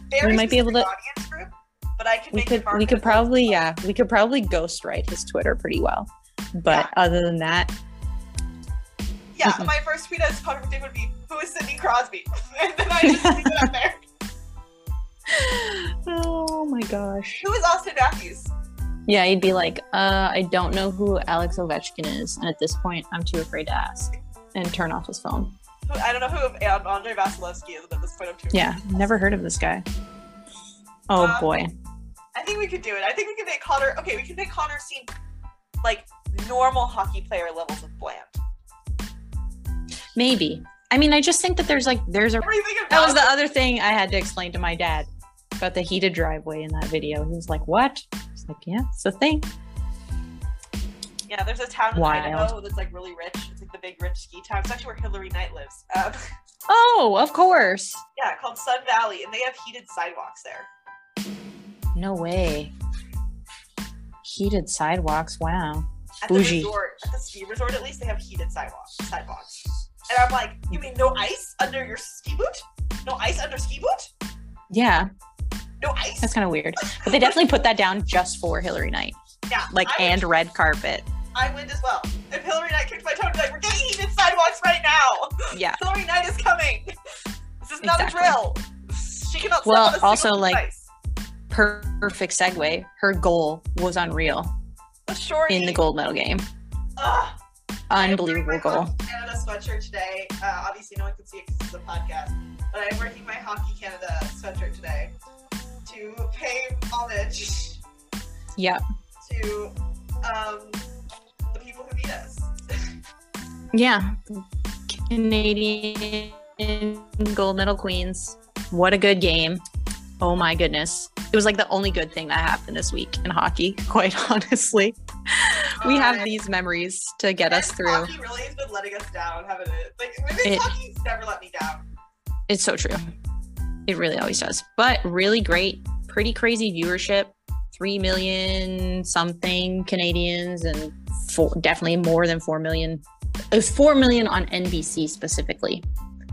very might be able to- audience group, but I could we make could him we could probably yeah we could probably ghostwrite his Twitter pretty well. But other than that, Yeah, my first tweet as Connor McDavid would be, "Who is Sidney Crosby?" and then I just leave it up there. oh my gosh. Who is Auston Matthews? Yeah, he'd be like, uh, I don't know who Alex Ovechkin is, and at this point, I'm too afraid to ask and turn off his phone. I don't know who An- Andrei Vasilevskiy is, but at this point I'm too. Yeah, never heard of this guy. Oh Um, boy. I think we could do it. I think we can make Connor. Okay, we can make Connor seem like normal hockey player levels of bland. Maybe. I mean, I just think that there's like there's a that was the other thing I had to explain to my dad about the heated driveway in that video. He was like, "What?" It's like, "Yeah, it's a thing." Yeah, there's a town in Wild. Idaho that's like really rich. It's like the big rich ski town. It's actually where Hilary Knight lives. Um, Oh, of course. yeah, called Sun Valley, and they have heated sidewalks there. No way. Heated sidewalks. Wow. At the Bougie. resort, at the ski resort, at least they have heated sidewalks. Sidewalks. And I'm like, you mean no ice under your ski boot? No ice under ski boot? Yeah, No ice? that's kind of weird. But they definitely put that down just for Hilary Knight, yeah, like I and Would, red carpet. I would as well. If Hilary Knight kicked my toe, I'd be like, we're getting heated sidewalks right now. Yeah. Hilary Knight is coming. This is not Exactly. a drill. She cannot. Well, step on a also, like, ice. Perfect segue. Her goal was unreal the shorty. in the gold medal game. Ugh. Unbelievable goal. Canada sweatshirt today. Uh, obviously, no one can see it because it's a podcast, but I'm wearing my Hockey Canada sweatshirt today to pay homage Yeah. to um, the people who beat us. Yeah. Canadian gold medal queens. What a good game. Oh my goodness. It was like the only good thing that happened this week in hockey, quite honestly. We have Uh, these memories to get us through. Hockey really has been letting us down, haven't it? Like women's It- hockey's never let me down. It's so true. It really always does. But really great, pretty crazy viewership. 3 million something Canadians and four, definitely more than 4 million. It was 4 million on NBC specifically,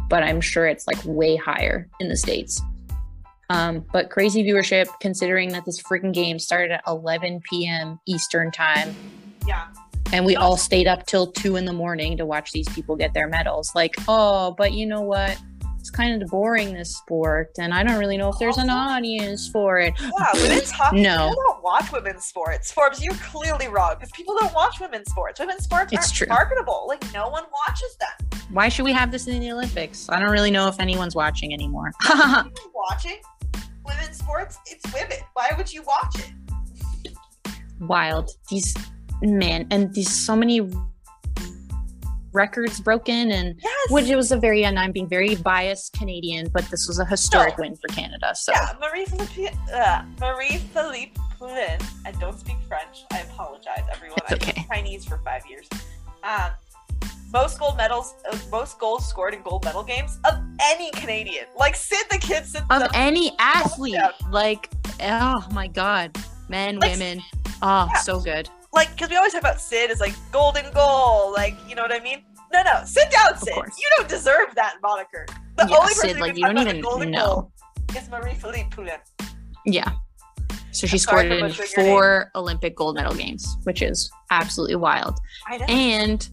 but I'm sure it's like way higher in the States. Um, but crazy viewership considering that this freaking game started at 11 p.m. Eastern time Yeah. and we all stayed up till 2 in the morning to watch these people get their medals. Like, oh, but you know what? It's kind of boring this sport, and I don't really know if there's an audience for it. Yeah, women's hockey. No. People don't watch women's sports. Forbes, you're clearly wrong because people don't watch women's sports. Women's sports It's aren't true. marketable. Like no one watches them. Why should we have this in the Olympics? I don't really know if anyone's watching anymore. Watching women's sports. It's women. Why would you watch it? Wild. These men and these so many records broken, and Yes. which it was a very, and I'm being very biased Canadian, but this was a historic No. win for Canada. So Yeah, Marie Philip, uh, Marie Philip Poulin. I don't speak French. I apologize, everyone. It's I okay. Chinese for five years. Um, most gold medals, uh, most goals scored in gold medal games of any Canadian. Like Sid the Kid, Sid of the, any athlete, like, oh my god, men, Like- women, oh, Yeah. so good. like because we always talk about Sid as like golden goal, like you know what I mean. No, no, sit down, Sid. You don't deserve that moniker. The Yeah, only Sid, person who like, you don't even golden know. goal is Marie Philip Poulin. Yeah. So she I'm scored in four Olympic gold medal games, which is absolutely wild. I know. And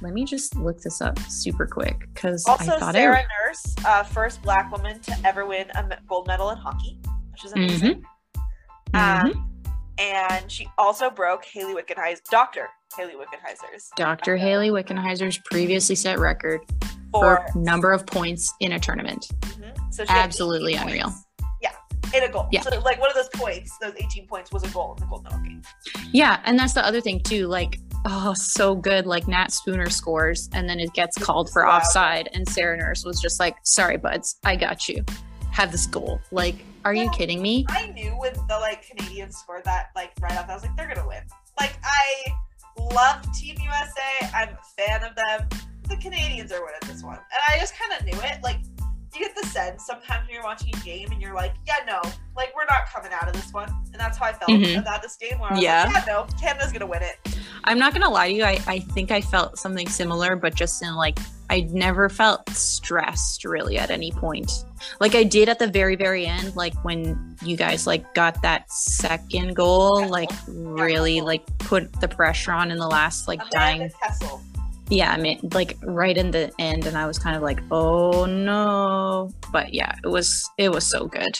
let me just look this up super quick because I Also, thought Sarah it. Nurse, uh, first Black woman to ever win a gold medal in hockey, which is amazing. Mhm. Um, and she also broke Hayley Wickenheiser, Doctor Hayley Wickenheiser's Dr. Hayley Wickenheiser's previously set record for for number of points in a tournament. Mhm. So Absolutely unreal. points. Yeah, in a goal. Yeah. So like one of those points, those 18 points was a goal in the gold medal game. Yeah, and that's the other thing too. Like, oh, so good. Like Nat Spooner scores, and then it gets called for Wow. offside, and Sarah Nurse was just like, "Sorry, buds, I got you. Have this goal." Like, are you kidding me? I knew when the like Canadians scored that like right off, I was like, they're gonna win. Like I love Team USA. I'm a fan of them. The Canadians are winning this one, and I just kind of knew it. Like you get the sense sometimes when you're watching a game and you're like, yeah, no, like we're not coming out of this one, and that's how I felt Mhm. about this game. Where I was Yeah. like, yeah, no, Canada's gonna win it. I'm not gonna lie to you. I, I think I felt something similar, but just in like I never felt stressed really at any point. Like I did at the very, very end, like when you guys like got that second goal, like really like put the pressure on in the last like dying yeah, I mean, like right in the end, and I was kind of like, oh no. But yeah, it was it was so good.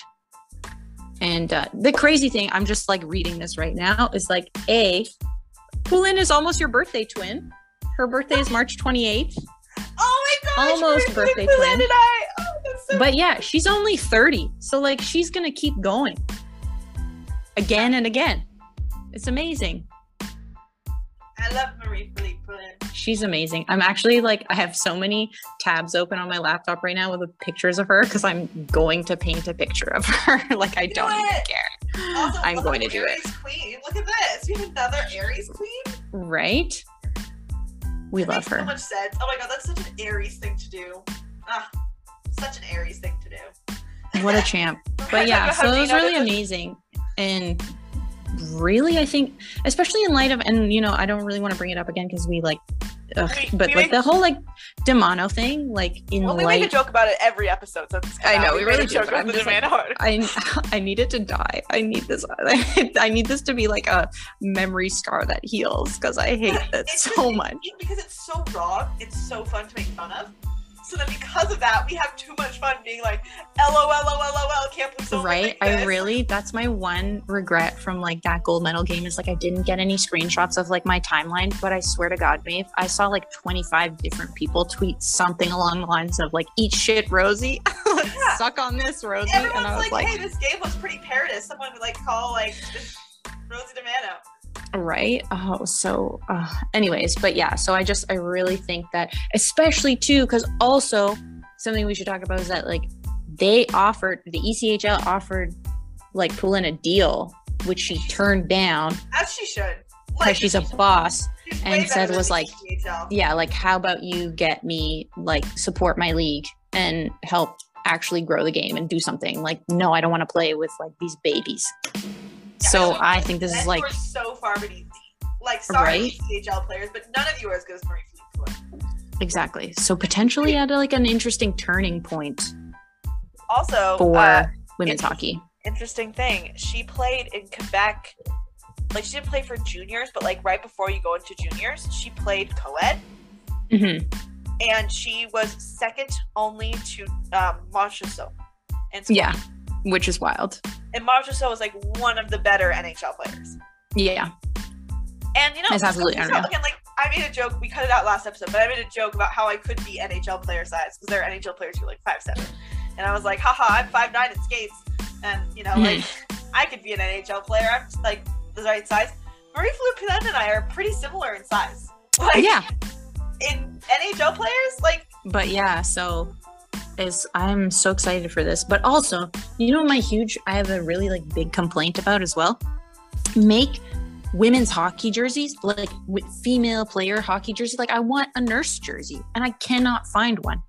And uh, the crazy thing, I'm just like reading this right now, is like, a, Poulin is almost your birthday twin. Her birthday is March 28th. Oh my gosh! Almost birthday twin. And I. Oh, so But yeah, she's only 30, so like she's gonna keep going again and again. It's amazing. I love Marie Philip. She's amazing. I'm actually like I have so many tabs open on my laptop right now with the pictures of her because I'm going to paint a picture of her. like I Do don't even care. Also, I'm going to do it. Aries Queen. Look at this. We have another Aries Queen. Right? We That love her. So much sense. Oh my god, that's such an Aries thing to do. Ah, such an Aries thing to do. What a champ. But yeah, so it was really amazing. And really, I think, especially in light of, and you know, I don't really want to bring it up again because we like, ugh, We- but we like make- the whole like DiManno thing, like in Well, we make a joke about it every episode. So it's I know, we, we really do, joke about the just like- Demana Horde. I need it to die. I need this. I need this to be like a memory scar that heals because I hate that It's so just- much. because it's so wrong. It's so fun to make fun of. So then, because of that, we have too much fun being like, "LOL, LOL, LOL." Can't believe someone Right? think I really that's my one regret from like that gold medal game is like I didn't get any screenshots of like my timeline, but I swear to God, Maeve, I saw like 25 different people tweet something along the lines of like eat shit Rosie. Yeah. Suck on this, Rosie. Everyone's and I was like, like, "Hey, this game looks pretty parodist." Someone would like call like this Rosie DiManno. Right oh so uh, anyways but yeah so i just i really think that especially too because also something we should talk about is that like they offered the echl offered like Poulin a deal which she turned down As she should. because she's a boss she's and said was like, CHL. yeah like how about you get me like support my league and help actually grow the game and do something like no i don't want to play with like these babies Yeah, so i think this is like so beneath. Like, sorry, Right? CHL players, but none of you are as good as Marie Philip exactly so potentially at like an interesting turning point Also, for uh, women's it's- hockey. interesting thing. She played in Quebec. Like she didn't play for juniors, but like right before you go into juniors, she played co-ed, hmm and she was second only to um. And Yeah, which is wild. and Montreal was like one of the better NHL players. Yeah, And you know, That's absolutely again, like I made a joke. We cut it out last episode, but I made a joke about how I could be NHL player size because there are NHL players who are like five seven, and I was like, haha, I'm five nine in skates, and you know, like I could be an NHL player. I'm just like the right size. Marie Philip and I are pretty similar in size. Like, yeah, in NHL players, like but yeah. So, is I'm so excited for this. But also, you know, my huge, I have a really like big complaint about as well. Make women's hockey jerseys like with female player hockey jerseys. Like I want a nurse jersey, and I cannot find one.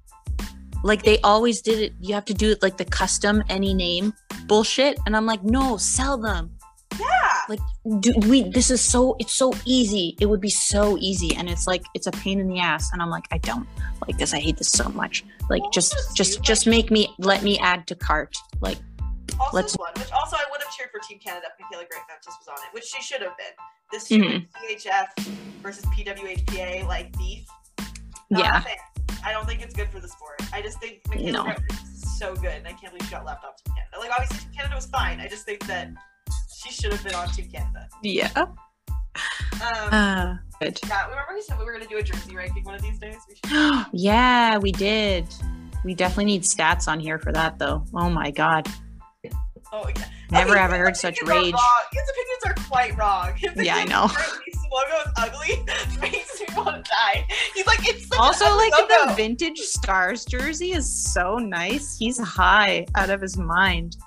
Like they always did it. You have to do it like the custom any name bullshit, and I'm like, no, sell them. yeah, Like, do we this is so it's so easy. It would be so easy. And it's like it's a pain in the ass. And i'm like i don't like this. I hate this so much. Like Well, just just just just make me let me add to cart. Like also Let's- one. Which also I would have cheered for Team Canada if Mikyla Grant-Mentis was on it, which she should have been. This stupid PHF versus PWHPA like beef. Not yeah. I don't think it's good for the sport. I just think Mikyla No. Grant is so good, and I can't believe she got left off Team Canada. Like obviously Team Canada was fine. I just think that She should have been on Team Canada. Yeah. Um, Uh, good. yeah, remember we said we were gonna do a jersey ranking one of these days? We yeah, we did. We definitely need stats on here for that, though. Oh my god. Oh yeah. Never I heard such rage. His opinions are quite wrong. Yeah, I know. Leafs logo is ugly. Makes me want to die. He's like, it's Also, like logo. the vintage stars jersey is so nice. He's high out of his mind.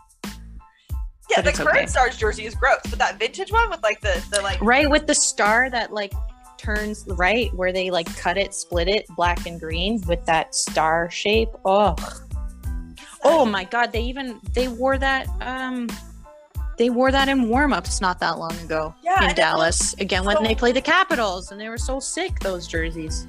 yeah, but the current okay. Stars jersey is gross, but that vintage one with like the the like Right with the star that like turns right where they like cut it, split it, black and green with that star shape. Oh, oh my god! They even they wore that. Um, they wore that in warm-ups not that long ago Yeah, in Dallas again when they played the Capitals, and they were so sick those jerseys.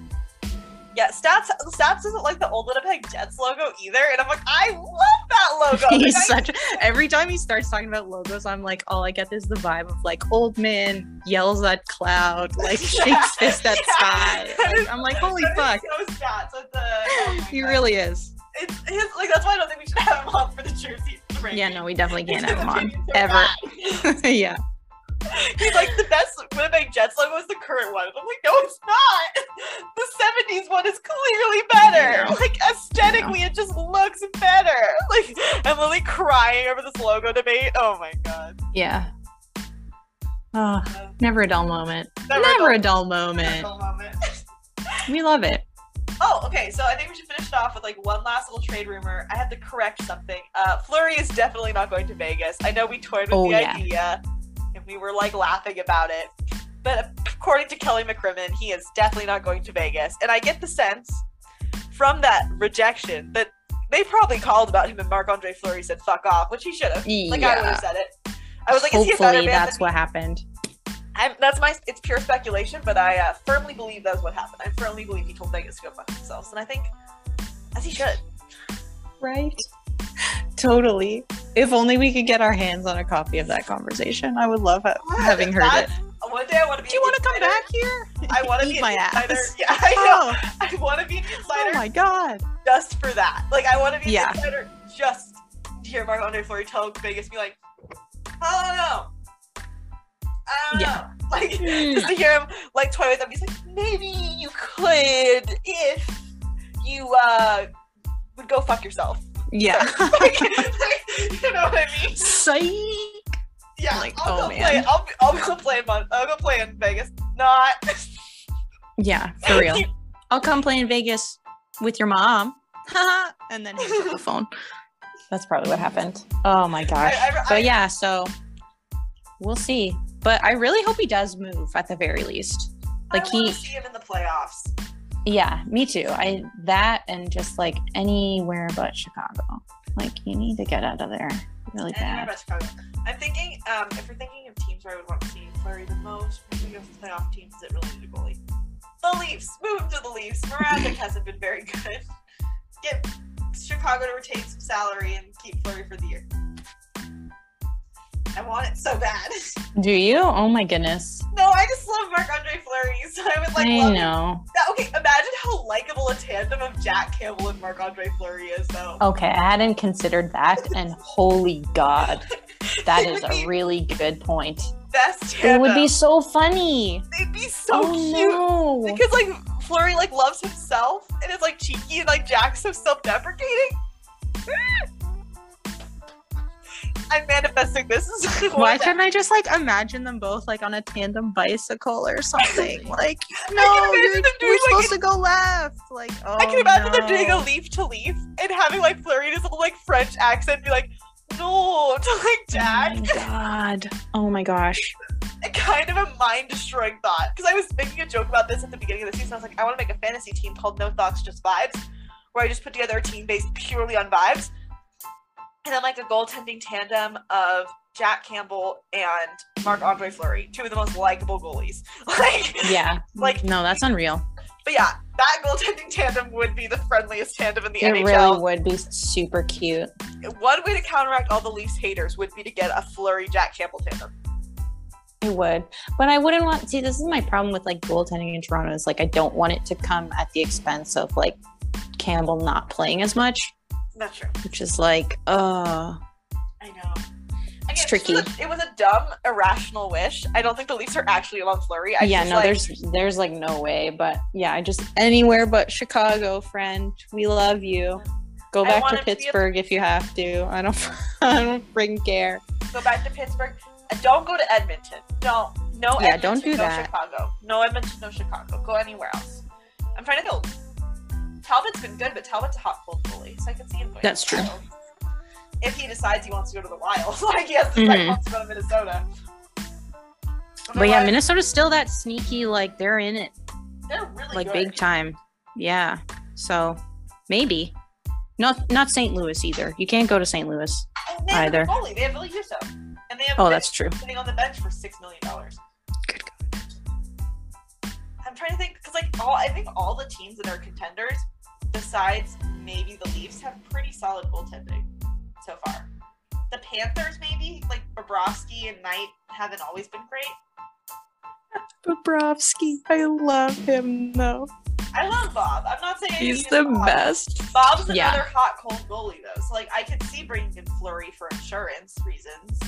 yeah. Stats Stats doesn't like the old Winnipeg Jets logo either, and I'm like, I love that logo. He's such. Every time he starts talking about logos, I'm like, all I get is the vibe of like old man yells at cloud, like shakes fist at Yeah. sky. Like, I'm like, holy fuck, So stats the. oh he God. really is. It's his like that's why I don't think we should have him on for the jersey. Yeah, no, we definitely can't have him on ever. yeah, He's like the best Winnipeg Jets logo is the current one. I'm like, no, it's not. The '70s one is clearly better. Like aesthetically, it just looks better. Like I'm literally crying over this logo debate. Oh my god. yeah. Oh, never a dull moment. Never Never, a dull a dull moment. We love it. Oh, okay. So I think we should finish it off with like one last little trade rumor. I had to correct something. Uh, Fleury is definitely not going to Vegas. I know we toyed with Oh, the yeah. idea, and we were like laughing about it. But according to Kelly McCrimmon, he is definitely not going to Vegas. And I get the sense from that rejection that they probably called about him and Marc Andre Fleury said "fuck off," which he should have. Like I would have said it. I was like, is he a better Hopefully, man that's what happened. I'm, that's my. It's pure speculation, but I uh, firmly believe that's what happened. I firmly believe he told Vegas to go fuck themselves, and I think as he should. Right. Totally. If only we could get our hands on a copy of that conversation, I would love ha- having heard it. One day I want to be. Do you want to come back here? I want to be an my insider. ass. Yeah, I know. Oh, I want to be an insider. oh my god. just for that. Like I want to be an insider just to hear Marc Andre Fleury tell Vegas, be like, don't know. I don't Yeah. know. Like Hmm. just to hear him like toy with them. He's like, maybe you could if you uh would go fuck yourself. Yeah. like, you know what I mean? Psych. Yeah, Like, I'll oh, go man. play. I'll, I'll go play in Mon- I'll go play in Vegas. Not. Yeah, for real. I'll come play in Vegas with your mom. and then hangs up the phone. That's probably what happened. Oh my gosh. I- I- but yeah, so we'll see. But I really hope he does move at the very least. Like he see him in the playoffs. Yeah, me too. I that and just like anywhere but Chicago. Like you need to get out of there really Anywhere bad. but Chicago. I'm thinking, um, if we're thinking of teams where I would want to see Fleury the most, we go for playoff teams that really need a goalie. The Leafs. Move to the Leafs. Mrazek hasn't been very good. Get Chicago to retain some salary and keep Fleury for the year. I want it so bad. Do you? Oh my goodness. no, I just love Marc Andre Fleury, so I would like I know. Yeah, okay, imagine how likable a tandem of Jack Campbell and Marc Andre Fleury is, though. Okay, I hadn't considered that and holy god. That is a really good point. best It would be so funny. They'd be so oh cute. no. Because like Fleury like loves himself and is like cheeky and like Jack's so self-deprecating. I'm manifesting this. this is Why couldn't I just like imagine them both like on a tandem bicycle or something? Like, no, you're, you're like, supposed to go left. Like, oh, I can imagine them oh, doing a leaf to leaf and having like in little like French accent be like, no, to like Jack. Oh my god. Oh my gosh. kind of a mind destroying thought. Because I was making a joke about this at the beginning of the season. I was like, I want to make a fantasy team called No Thoughts, Just Vibes, where I just put together a team based purely on vibes. And then like a goaltending tandem of Jack Campbell and Marc Andre Fleury, two of the most likable goalies. like, Yeah. Like- no, that's unreal. but yeah, that goaltending tandem would be the friendliest tandem in the It NHL. really would be super cute. One way to counteract all the Leafs haters would be to get a Fleury Jack Campbell tandem. It would. But I wouldn't want see this is my problem with like goaltending in Toronto is like I don't want it to come at the expense of like Campbell not playing as much, Not true. which is like uh I know. Mean, It's tricky. It was, a, it was a dumb, irrational wish. I don't think the Leafs are actually on Fleury. I yeah, no, like, there's there's like no way. But yeah, I just anywhere but Chicago, friend. We love you. Go back to him to a- Pittsburgh if you have to. I don't I don't freaking care. go back to Pittsburgh. Don't go to Edmonton. Don't. No Yeah, Edmonton, don't do no that. Chicago. No Edmonton, no Chicago. Go anywhere else. I'm trying to go. Talbot's been good, but Talbot's a hot cold goalie, so I can see him going. That's true. Wild. If he decides he wants to go to the Wild, like he has to Mhm. wants to go to Minnesota. But yeah, Otherwise, Minnesota's still that sneaky, like they're in it they're really like good. big time. Yeah. So maybe. Not not St. Louis either. You can't go to St. Louis. And they have either. goalie. They have Ville Husso, and they have Oh, that's true. sitting on the bench for six million dollars. Good I'm trying to think because like all I think all the teams that are contenders, besides maybe the Leafs, have pretty solid goaltending so far. The Panthers maybe like Bobrovsky and Knight haven't always been great. Bobrovsky. I love him though. I love Bob. I'm not saying He's the Bob. best. Bob's another Yeah. hot cold goalie though, so like I could see bringing in Fleury for insurance reasons,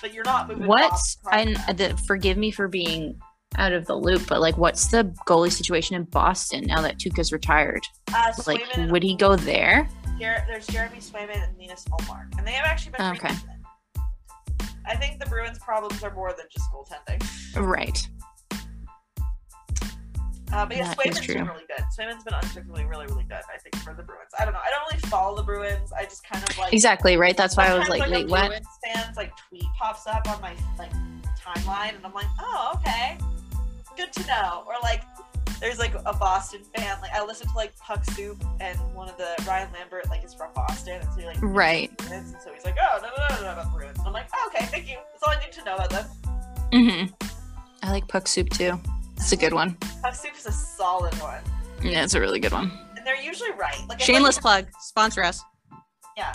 but you're not moving. What's Bob and uh, forgive me for being out of the loop, but like what's the goalie situation in Boston now that Tuukka's retired? uh, Like Swayman would he go there? Jer- there's Jeremy Swayman and Linus Ullmark, and they have actually been Okay. I think the Bruins' problems are more than just goaltending. Right. Uh, but yeah, Swayman's been really good. Swayman's been unfortunately really, really good. I think for the Bruins. I don't know. I don't really follow the Bruins. I just kind of like Exactly, right? That's why I was like, a wait, what? Bruins fans like tweet pops up on my like timeline, and I'm like, oh okay, good to know. Or like. There's like a Boston fan. Like I listen to like Puck Soup, and one of the Ryan Lambert like is from Boston, and so he like Right. And so he's like, oh no no no no about Bruins. And I'm like, oh, okay, thank you. That's all I need to know about them. Mm-hmm. I like puck soup too. It's a good one. Puck Soup is a solid one, Yeah, it's a really good one. and they're usually right. Like Shameless Like, plug. Sponsor us. yeah.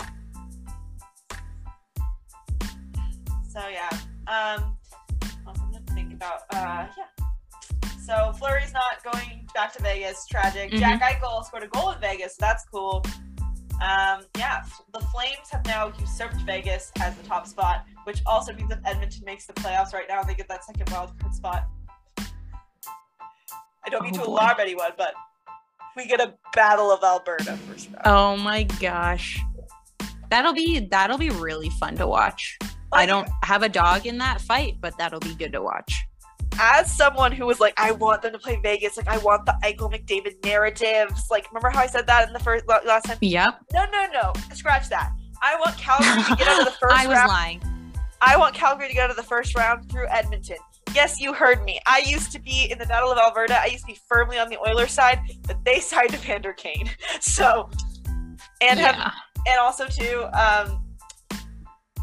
So yeah. Um. What else I'm gonna think about? Uh. Yeah. So Fleury's not going back to Vegas. Tragic. Mhm. Jack Eichel scored a goal in Vegas. So that's cool. Um, yeah, the Flames have now usurped Vegas as the top spot, which also means if Edmonton makes the playoffs right now, they get that second wild card spot. I don't mean Oh, to boy. alarm anyone, but we get a battle of Alberta first round. Oh my gosh. That'll be that'll be really fun to watch. I don't have a dog in that fight, but that'll be good to watch. As someone who was like, I want them to play Vegas, like I want the Eichel McDavid narratives. Like, remember how I said that in the first last time? Yep. No, no, no. Scratch that. I want Calgary to get out of the first I was round. lying. I want Calgary to go to the first round through Edmonton. Yes, you heard me. I used to be in the Battle of Alberta. I used to be firmly on the Oilers side, but they sided Evander Kane. So, and have and also too, um,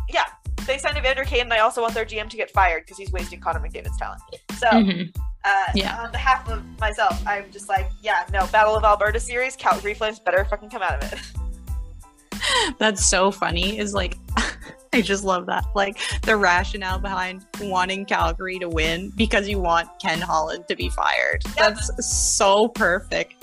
yeah, they signed Evander Kane, and I also want their GM to get fired because he's wasting Connor McDavid's talent. So, Mhm. uh, Yeah. on behalf of myself, I'm just like, yeah, no, Battle of Alberta series, Calgary Flames better fucking come out of it. That's so funny. Is like I just love that. Like the rationale behind wanting Calgary to win because you want Ken Holland to be fired. That's so perfect.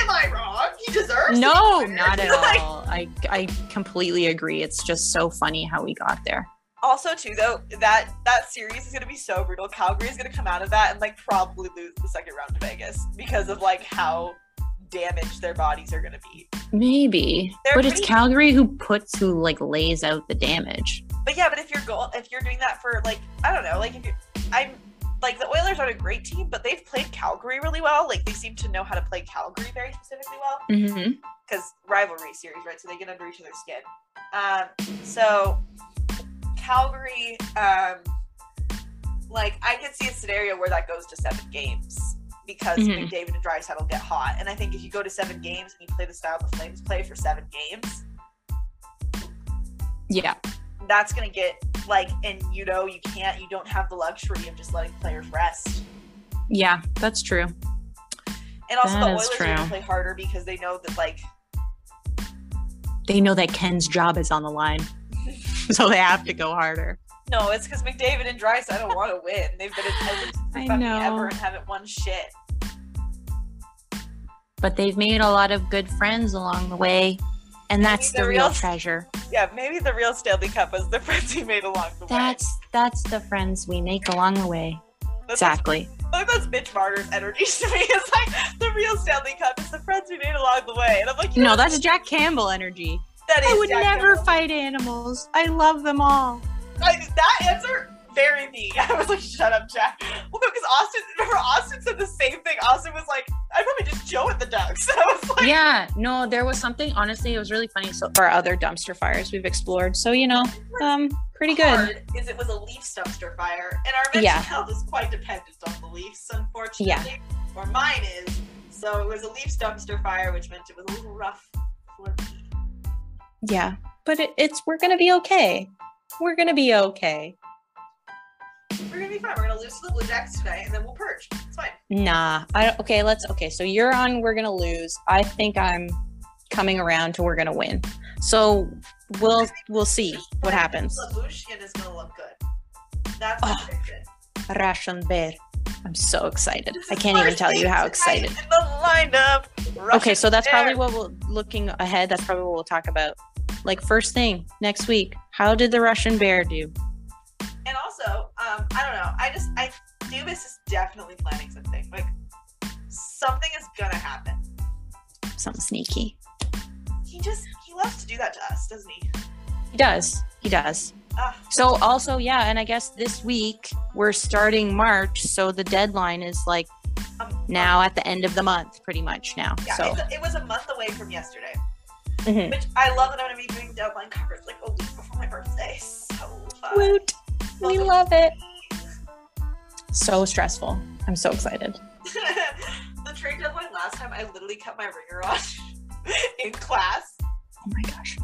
Am I wrong? He deserves. No, not at all. I I completely agree. It's just so funny how we got there. also too though that that series is going to be so brutal calgary is going to come out of that and like probably lose the second round to vegas because of like how damaged their bodies are going to be Maybe. They're but it's Calgary who puts who like lays out the damage. but yeah but if you're go- if you're doing that for like i don't know like if you're i'm like the oilers aren't a great team but they've played calgary really well like they seem to know how to play calgary very specifically well Mm-hmm. because rivalry series, right? So they get under each other's skin. Um, so Calgary, um, like I could see a scenario where that goes to seven games because Mhm. McDavid and Draisaitl will get hot. And I think if you go to seven games and you play the style the Flames play for seven games, Yeah. That's gonna get like, and you know, you can't, you don't have the luxury of just letting players rest. Yeah, that's true. And also, That the Oilers are gonna play harder because they know that like They know that Ken's job is on the line. so they have to go harder. No, it's because McDavid and Dryce I don't want to win. They've been attended since I fucking ever and haven't won shit. But they've made a lot of good friends along the way. And that's the the real real- treasure. Yeah, maybe the real Stanley Cup was the friends we made along the way. That's that's the friends we make along the way. That's Exactly. like that's Mitch Marner's energy to me. It's like the real Stanley Cup is the friends we made along the way, and I'm like, you No, know, that's Jack Campbell energy. that is I would Jack never Campbell. fight animals. I love them all. Like, that answer very me. I was like, shut up, Jack. Well, no, because Auston, remember Auston said the same thing. Auston was like, I'd probably just Joe at the Ducks. I was like, Yeah, no, there was something. Honestly, it was really funny. So for other dumpster fires we've explored, so you know, um, pretty good. is it was a Leafs dumpster fire, and our mental Yeah. health is quite dependent on the Leafs, unfortunately. Yeah. Or mine is. So it was a Leafs dumpster fire, which meant it was a little rough for me. Yeah, but it, it's we're gonna be okay. We're gonna be okay. We're gonna be fine. We're gonna lose to the Blue Jackets tonight, and then we'll purge. It's fine. Nah, I don't. Okay, let's. Okay, so you're on. We're gonna lose. I think I'm coming around to we're gonna win. So we'll we'll see what happens. Lyubushkin is gonna look good. That's Oh. Russian bear. I'm so excited. I can't even tell you how excited. In the lineup. Okay, so that's probably what we'll looking ahead. That's probably what we'll talk about. Like first thing next week. How did the Russian bear do? And also, um, I don't know. I just I Dubas is definitely planning something. Like something is gonna happen. Something sneaky. He just he loves to do that to us, doesn't he? He does. He does. Ah, So also, yeah, and I guess this week we're starting March, so the deadline is like um, now at the end of the month, pretty much now. Yeah, so it was a month away from yesterday, Mhm. which I love that I'm gonna be doing deadline coverage like a week before my birthday. So fun. woot, we love it. So stressful. I'm so excited. the trade deadline last time, I literally kept my ringer on in class. Oh my gosh.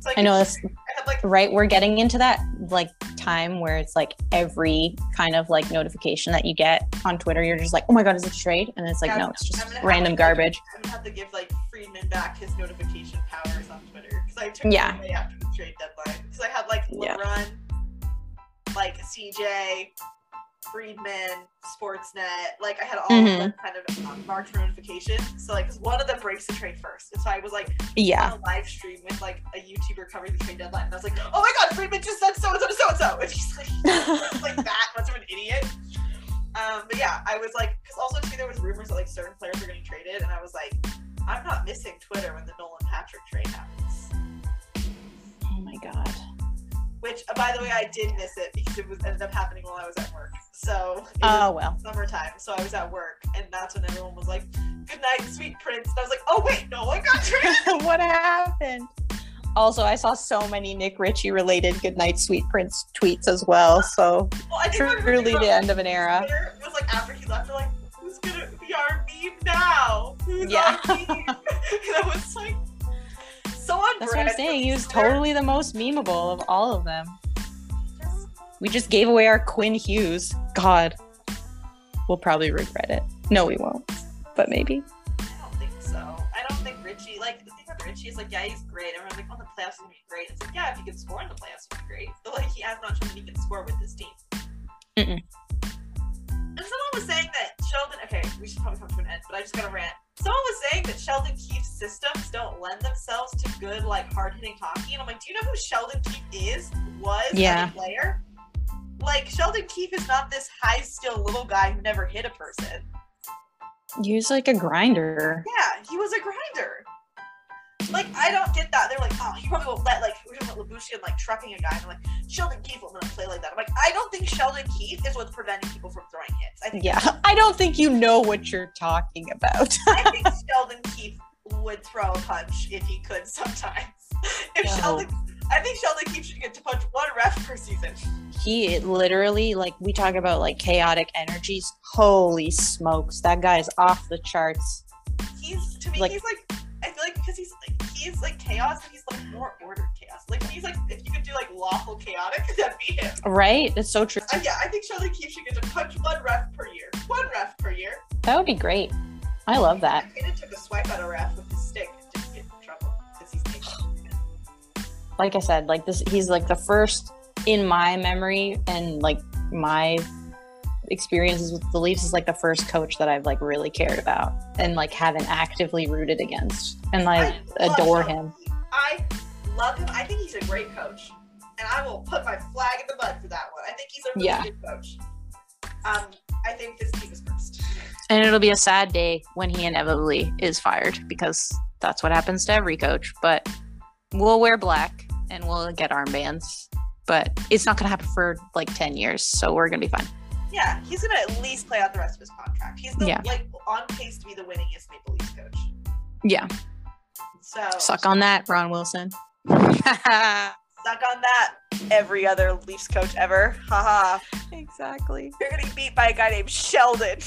So I, know could- that's I had like right. We're getting into that like time where it's like every kind of like notification that you get on Twitter, you're just like, oh my god, is it trade? And it's like, Yeah, no, it's just random garbage. I'm gonna have to give like Friedman back his notification powers on Twitter because I took it away after the trade deadline because I had like Yeah. Like CJ, Friedman, Sportsnet, like I had all Mhm. of kind of um, marked for notification. So like one of them breaks the trade first, and so I was like Yeah. on a live stream with like a YouTuber covering the trade deadline, and I was like, oh my god, Friedman just said so and so to so and so, and he's like, like that, much of an idiot. Um, but yeah, I was like, because also too, there was rumors that like certain players were getting traded, and I was like, I'm not missing Twitter when the Nolan Patrick trade happens. oh my god. Which, uh, by the way, I did miss it because it was ended up happening while I was at work. So it Oh well. summertime, so I was at work, and that's when everyone was like, "Good night, sweet prince." And I was like, "Oh wait, no one got traded." what happened? Also, I saw so many Nick Ritchie related Goodnight Sweet Prince tweets as well. So Well, I think truly the end of an era. Twitter was like after he left, they're like, "Who's gonna be our meme now? Who's Yeah. our meme?" and I was like, so on That's what I'm saying. He was totally the most memeable of all of them. We just gave away our Quinn Hughes. God. We'll probably regret it. No, we won't. But maybe. I don't think so. I don't think Ritchie. Like the thing with Ritchie is like, yeah, he's great. Everyone's like, oh, the playoffs gonna be great. It's like, yeah, if he can score in the playoffs, he'd be great. But like, he has not shown that he can score with this team. Mm-mm. Someone was saying that Sheldon. Okay, we should probably come to an end, but I just got to rant. Someone was saying that Sheldon Keefe's systems don't lend themselves to good, like hard hitting hockey. And I'm like, do you know who Sheldon Keefe is? Was Yeah. a player? Like Sheldon Keefe is not this high skill little guy who never hit a person. He was like a grinder. Yeah, he was a grinder. Like, I don't get that. They're like, oh, he probably won't let, like, we're talking about Lyubushkin, like, trucking a guy. And like, Sheldon Keefe won't let him play like that. I'm like, I don't think Sheldon Keefe is what's preventing people from throwing hits. I think, Yeah. I don't think you know what you're talking about. I think Sheldon Keefe would throw a punch if he could sometimes. If No. Sheldon, I think Sheldon Keefe should get to punch one ref per season. he literally like we talk about like chaotic energies holy smokes that guy's off the charts He's, to me, Like- he's like, I feel like because he's like, he's like chaos, but he's like more ordered chaos. Like, he's like, if you could do like lawful chaotic, that'd be him. right it's so true Uh, yeah, I think Sheldon Keefe should get to punch one ref per year. One ref per year. that would be great i love that Kaden took a swipe at a ref with his stick and get in trouble because he's like i said like this he's like the first in my memory and like my experiences with the leafs is like the first coach that i've like really cared about and like haven't actively rooted against and like I adore Sheldon him I love him. I think he's a great coach, and I will put my flag in the mud for that one. I think he's a really Yeah. good coach. Um, I think this team is cursed. And it'll be a sad day when he inevitably is fired because that's what happens to every coach. But we'll wear black and we'll get armbands. But it's not going to happen for like 10 years. So we're going to be fine. Yeah, he's gonna at least play out the rest of his contract. He's the, Yeah. like on pace to be the winningest Maple Leafs coach. Yeah. So Suck on that, Ron Wilson. suck on that. Every other Leafs coach ever. Haha. exactly. You're getting beat by a guy named Sheldon,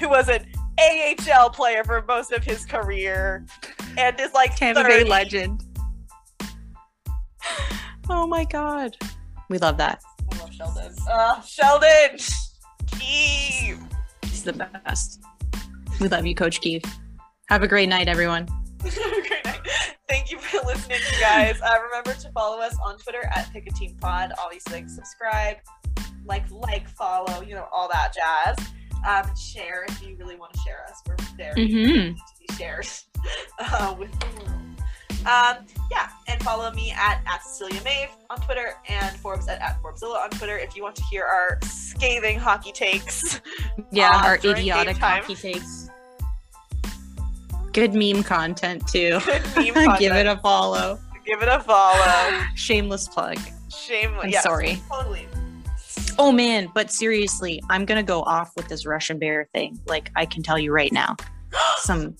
who was an AHL player for most of his career, and is like Tampa 30. Bay legend. Oh my God. We love that. Sheldon. Uh, Sheldon. Keep. He's the best. We love you, Coach Keith. Have a great night, everyone. Great night. Thank you for listening, you guys. Uh, remember to follow us on Twitter at Pick a Team Pod. Obviously, subscribe, like, like, follow, you know, all that jazz. Um, share if you really want to share us. We're there Mm-hmm. to be shared uh, with the world. Um, yeah, and follow me at, at Cecilia Mave on Twitter and Forbes at, at Forbesilla on Twitter if you want to hear our scathing hockey takes. Yeah, Uh, our idiotic hockey takes. Good meme content too. Good meme Give it a follow. Give it a follow. Shameless plug. Shameless. I'm yes, sorry. Totally. Oh man, but seriously, I'm gonna go off with this Russian bear thing. Like I can tell you right now, some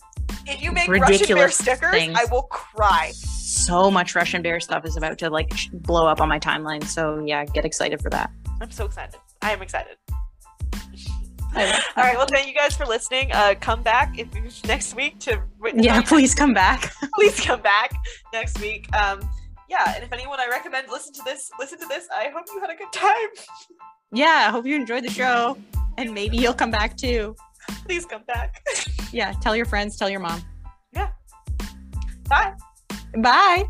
If you make Russian bear stickers, things. I will cry. so much Russian bear stuff is about to like blow up on my timeline. So yeah, get excited for that. I'm so excited. I am excited. All right. Well, thank you guys for listening. Uh, come back if next week to Yeah, please come back. please come back next week. Um, yeah, and if anyone I recommend listen to this, listen to this. I hope you had a good time. Yeah, I hope you enjoyed the show, and maybe you'll come back too. Please come back. Yeah, tell your friends, tell your mom. Yeah. Bye. Bye.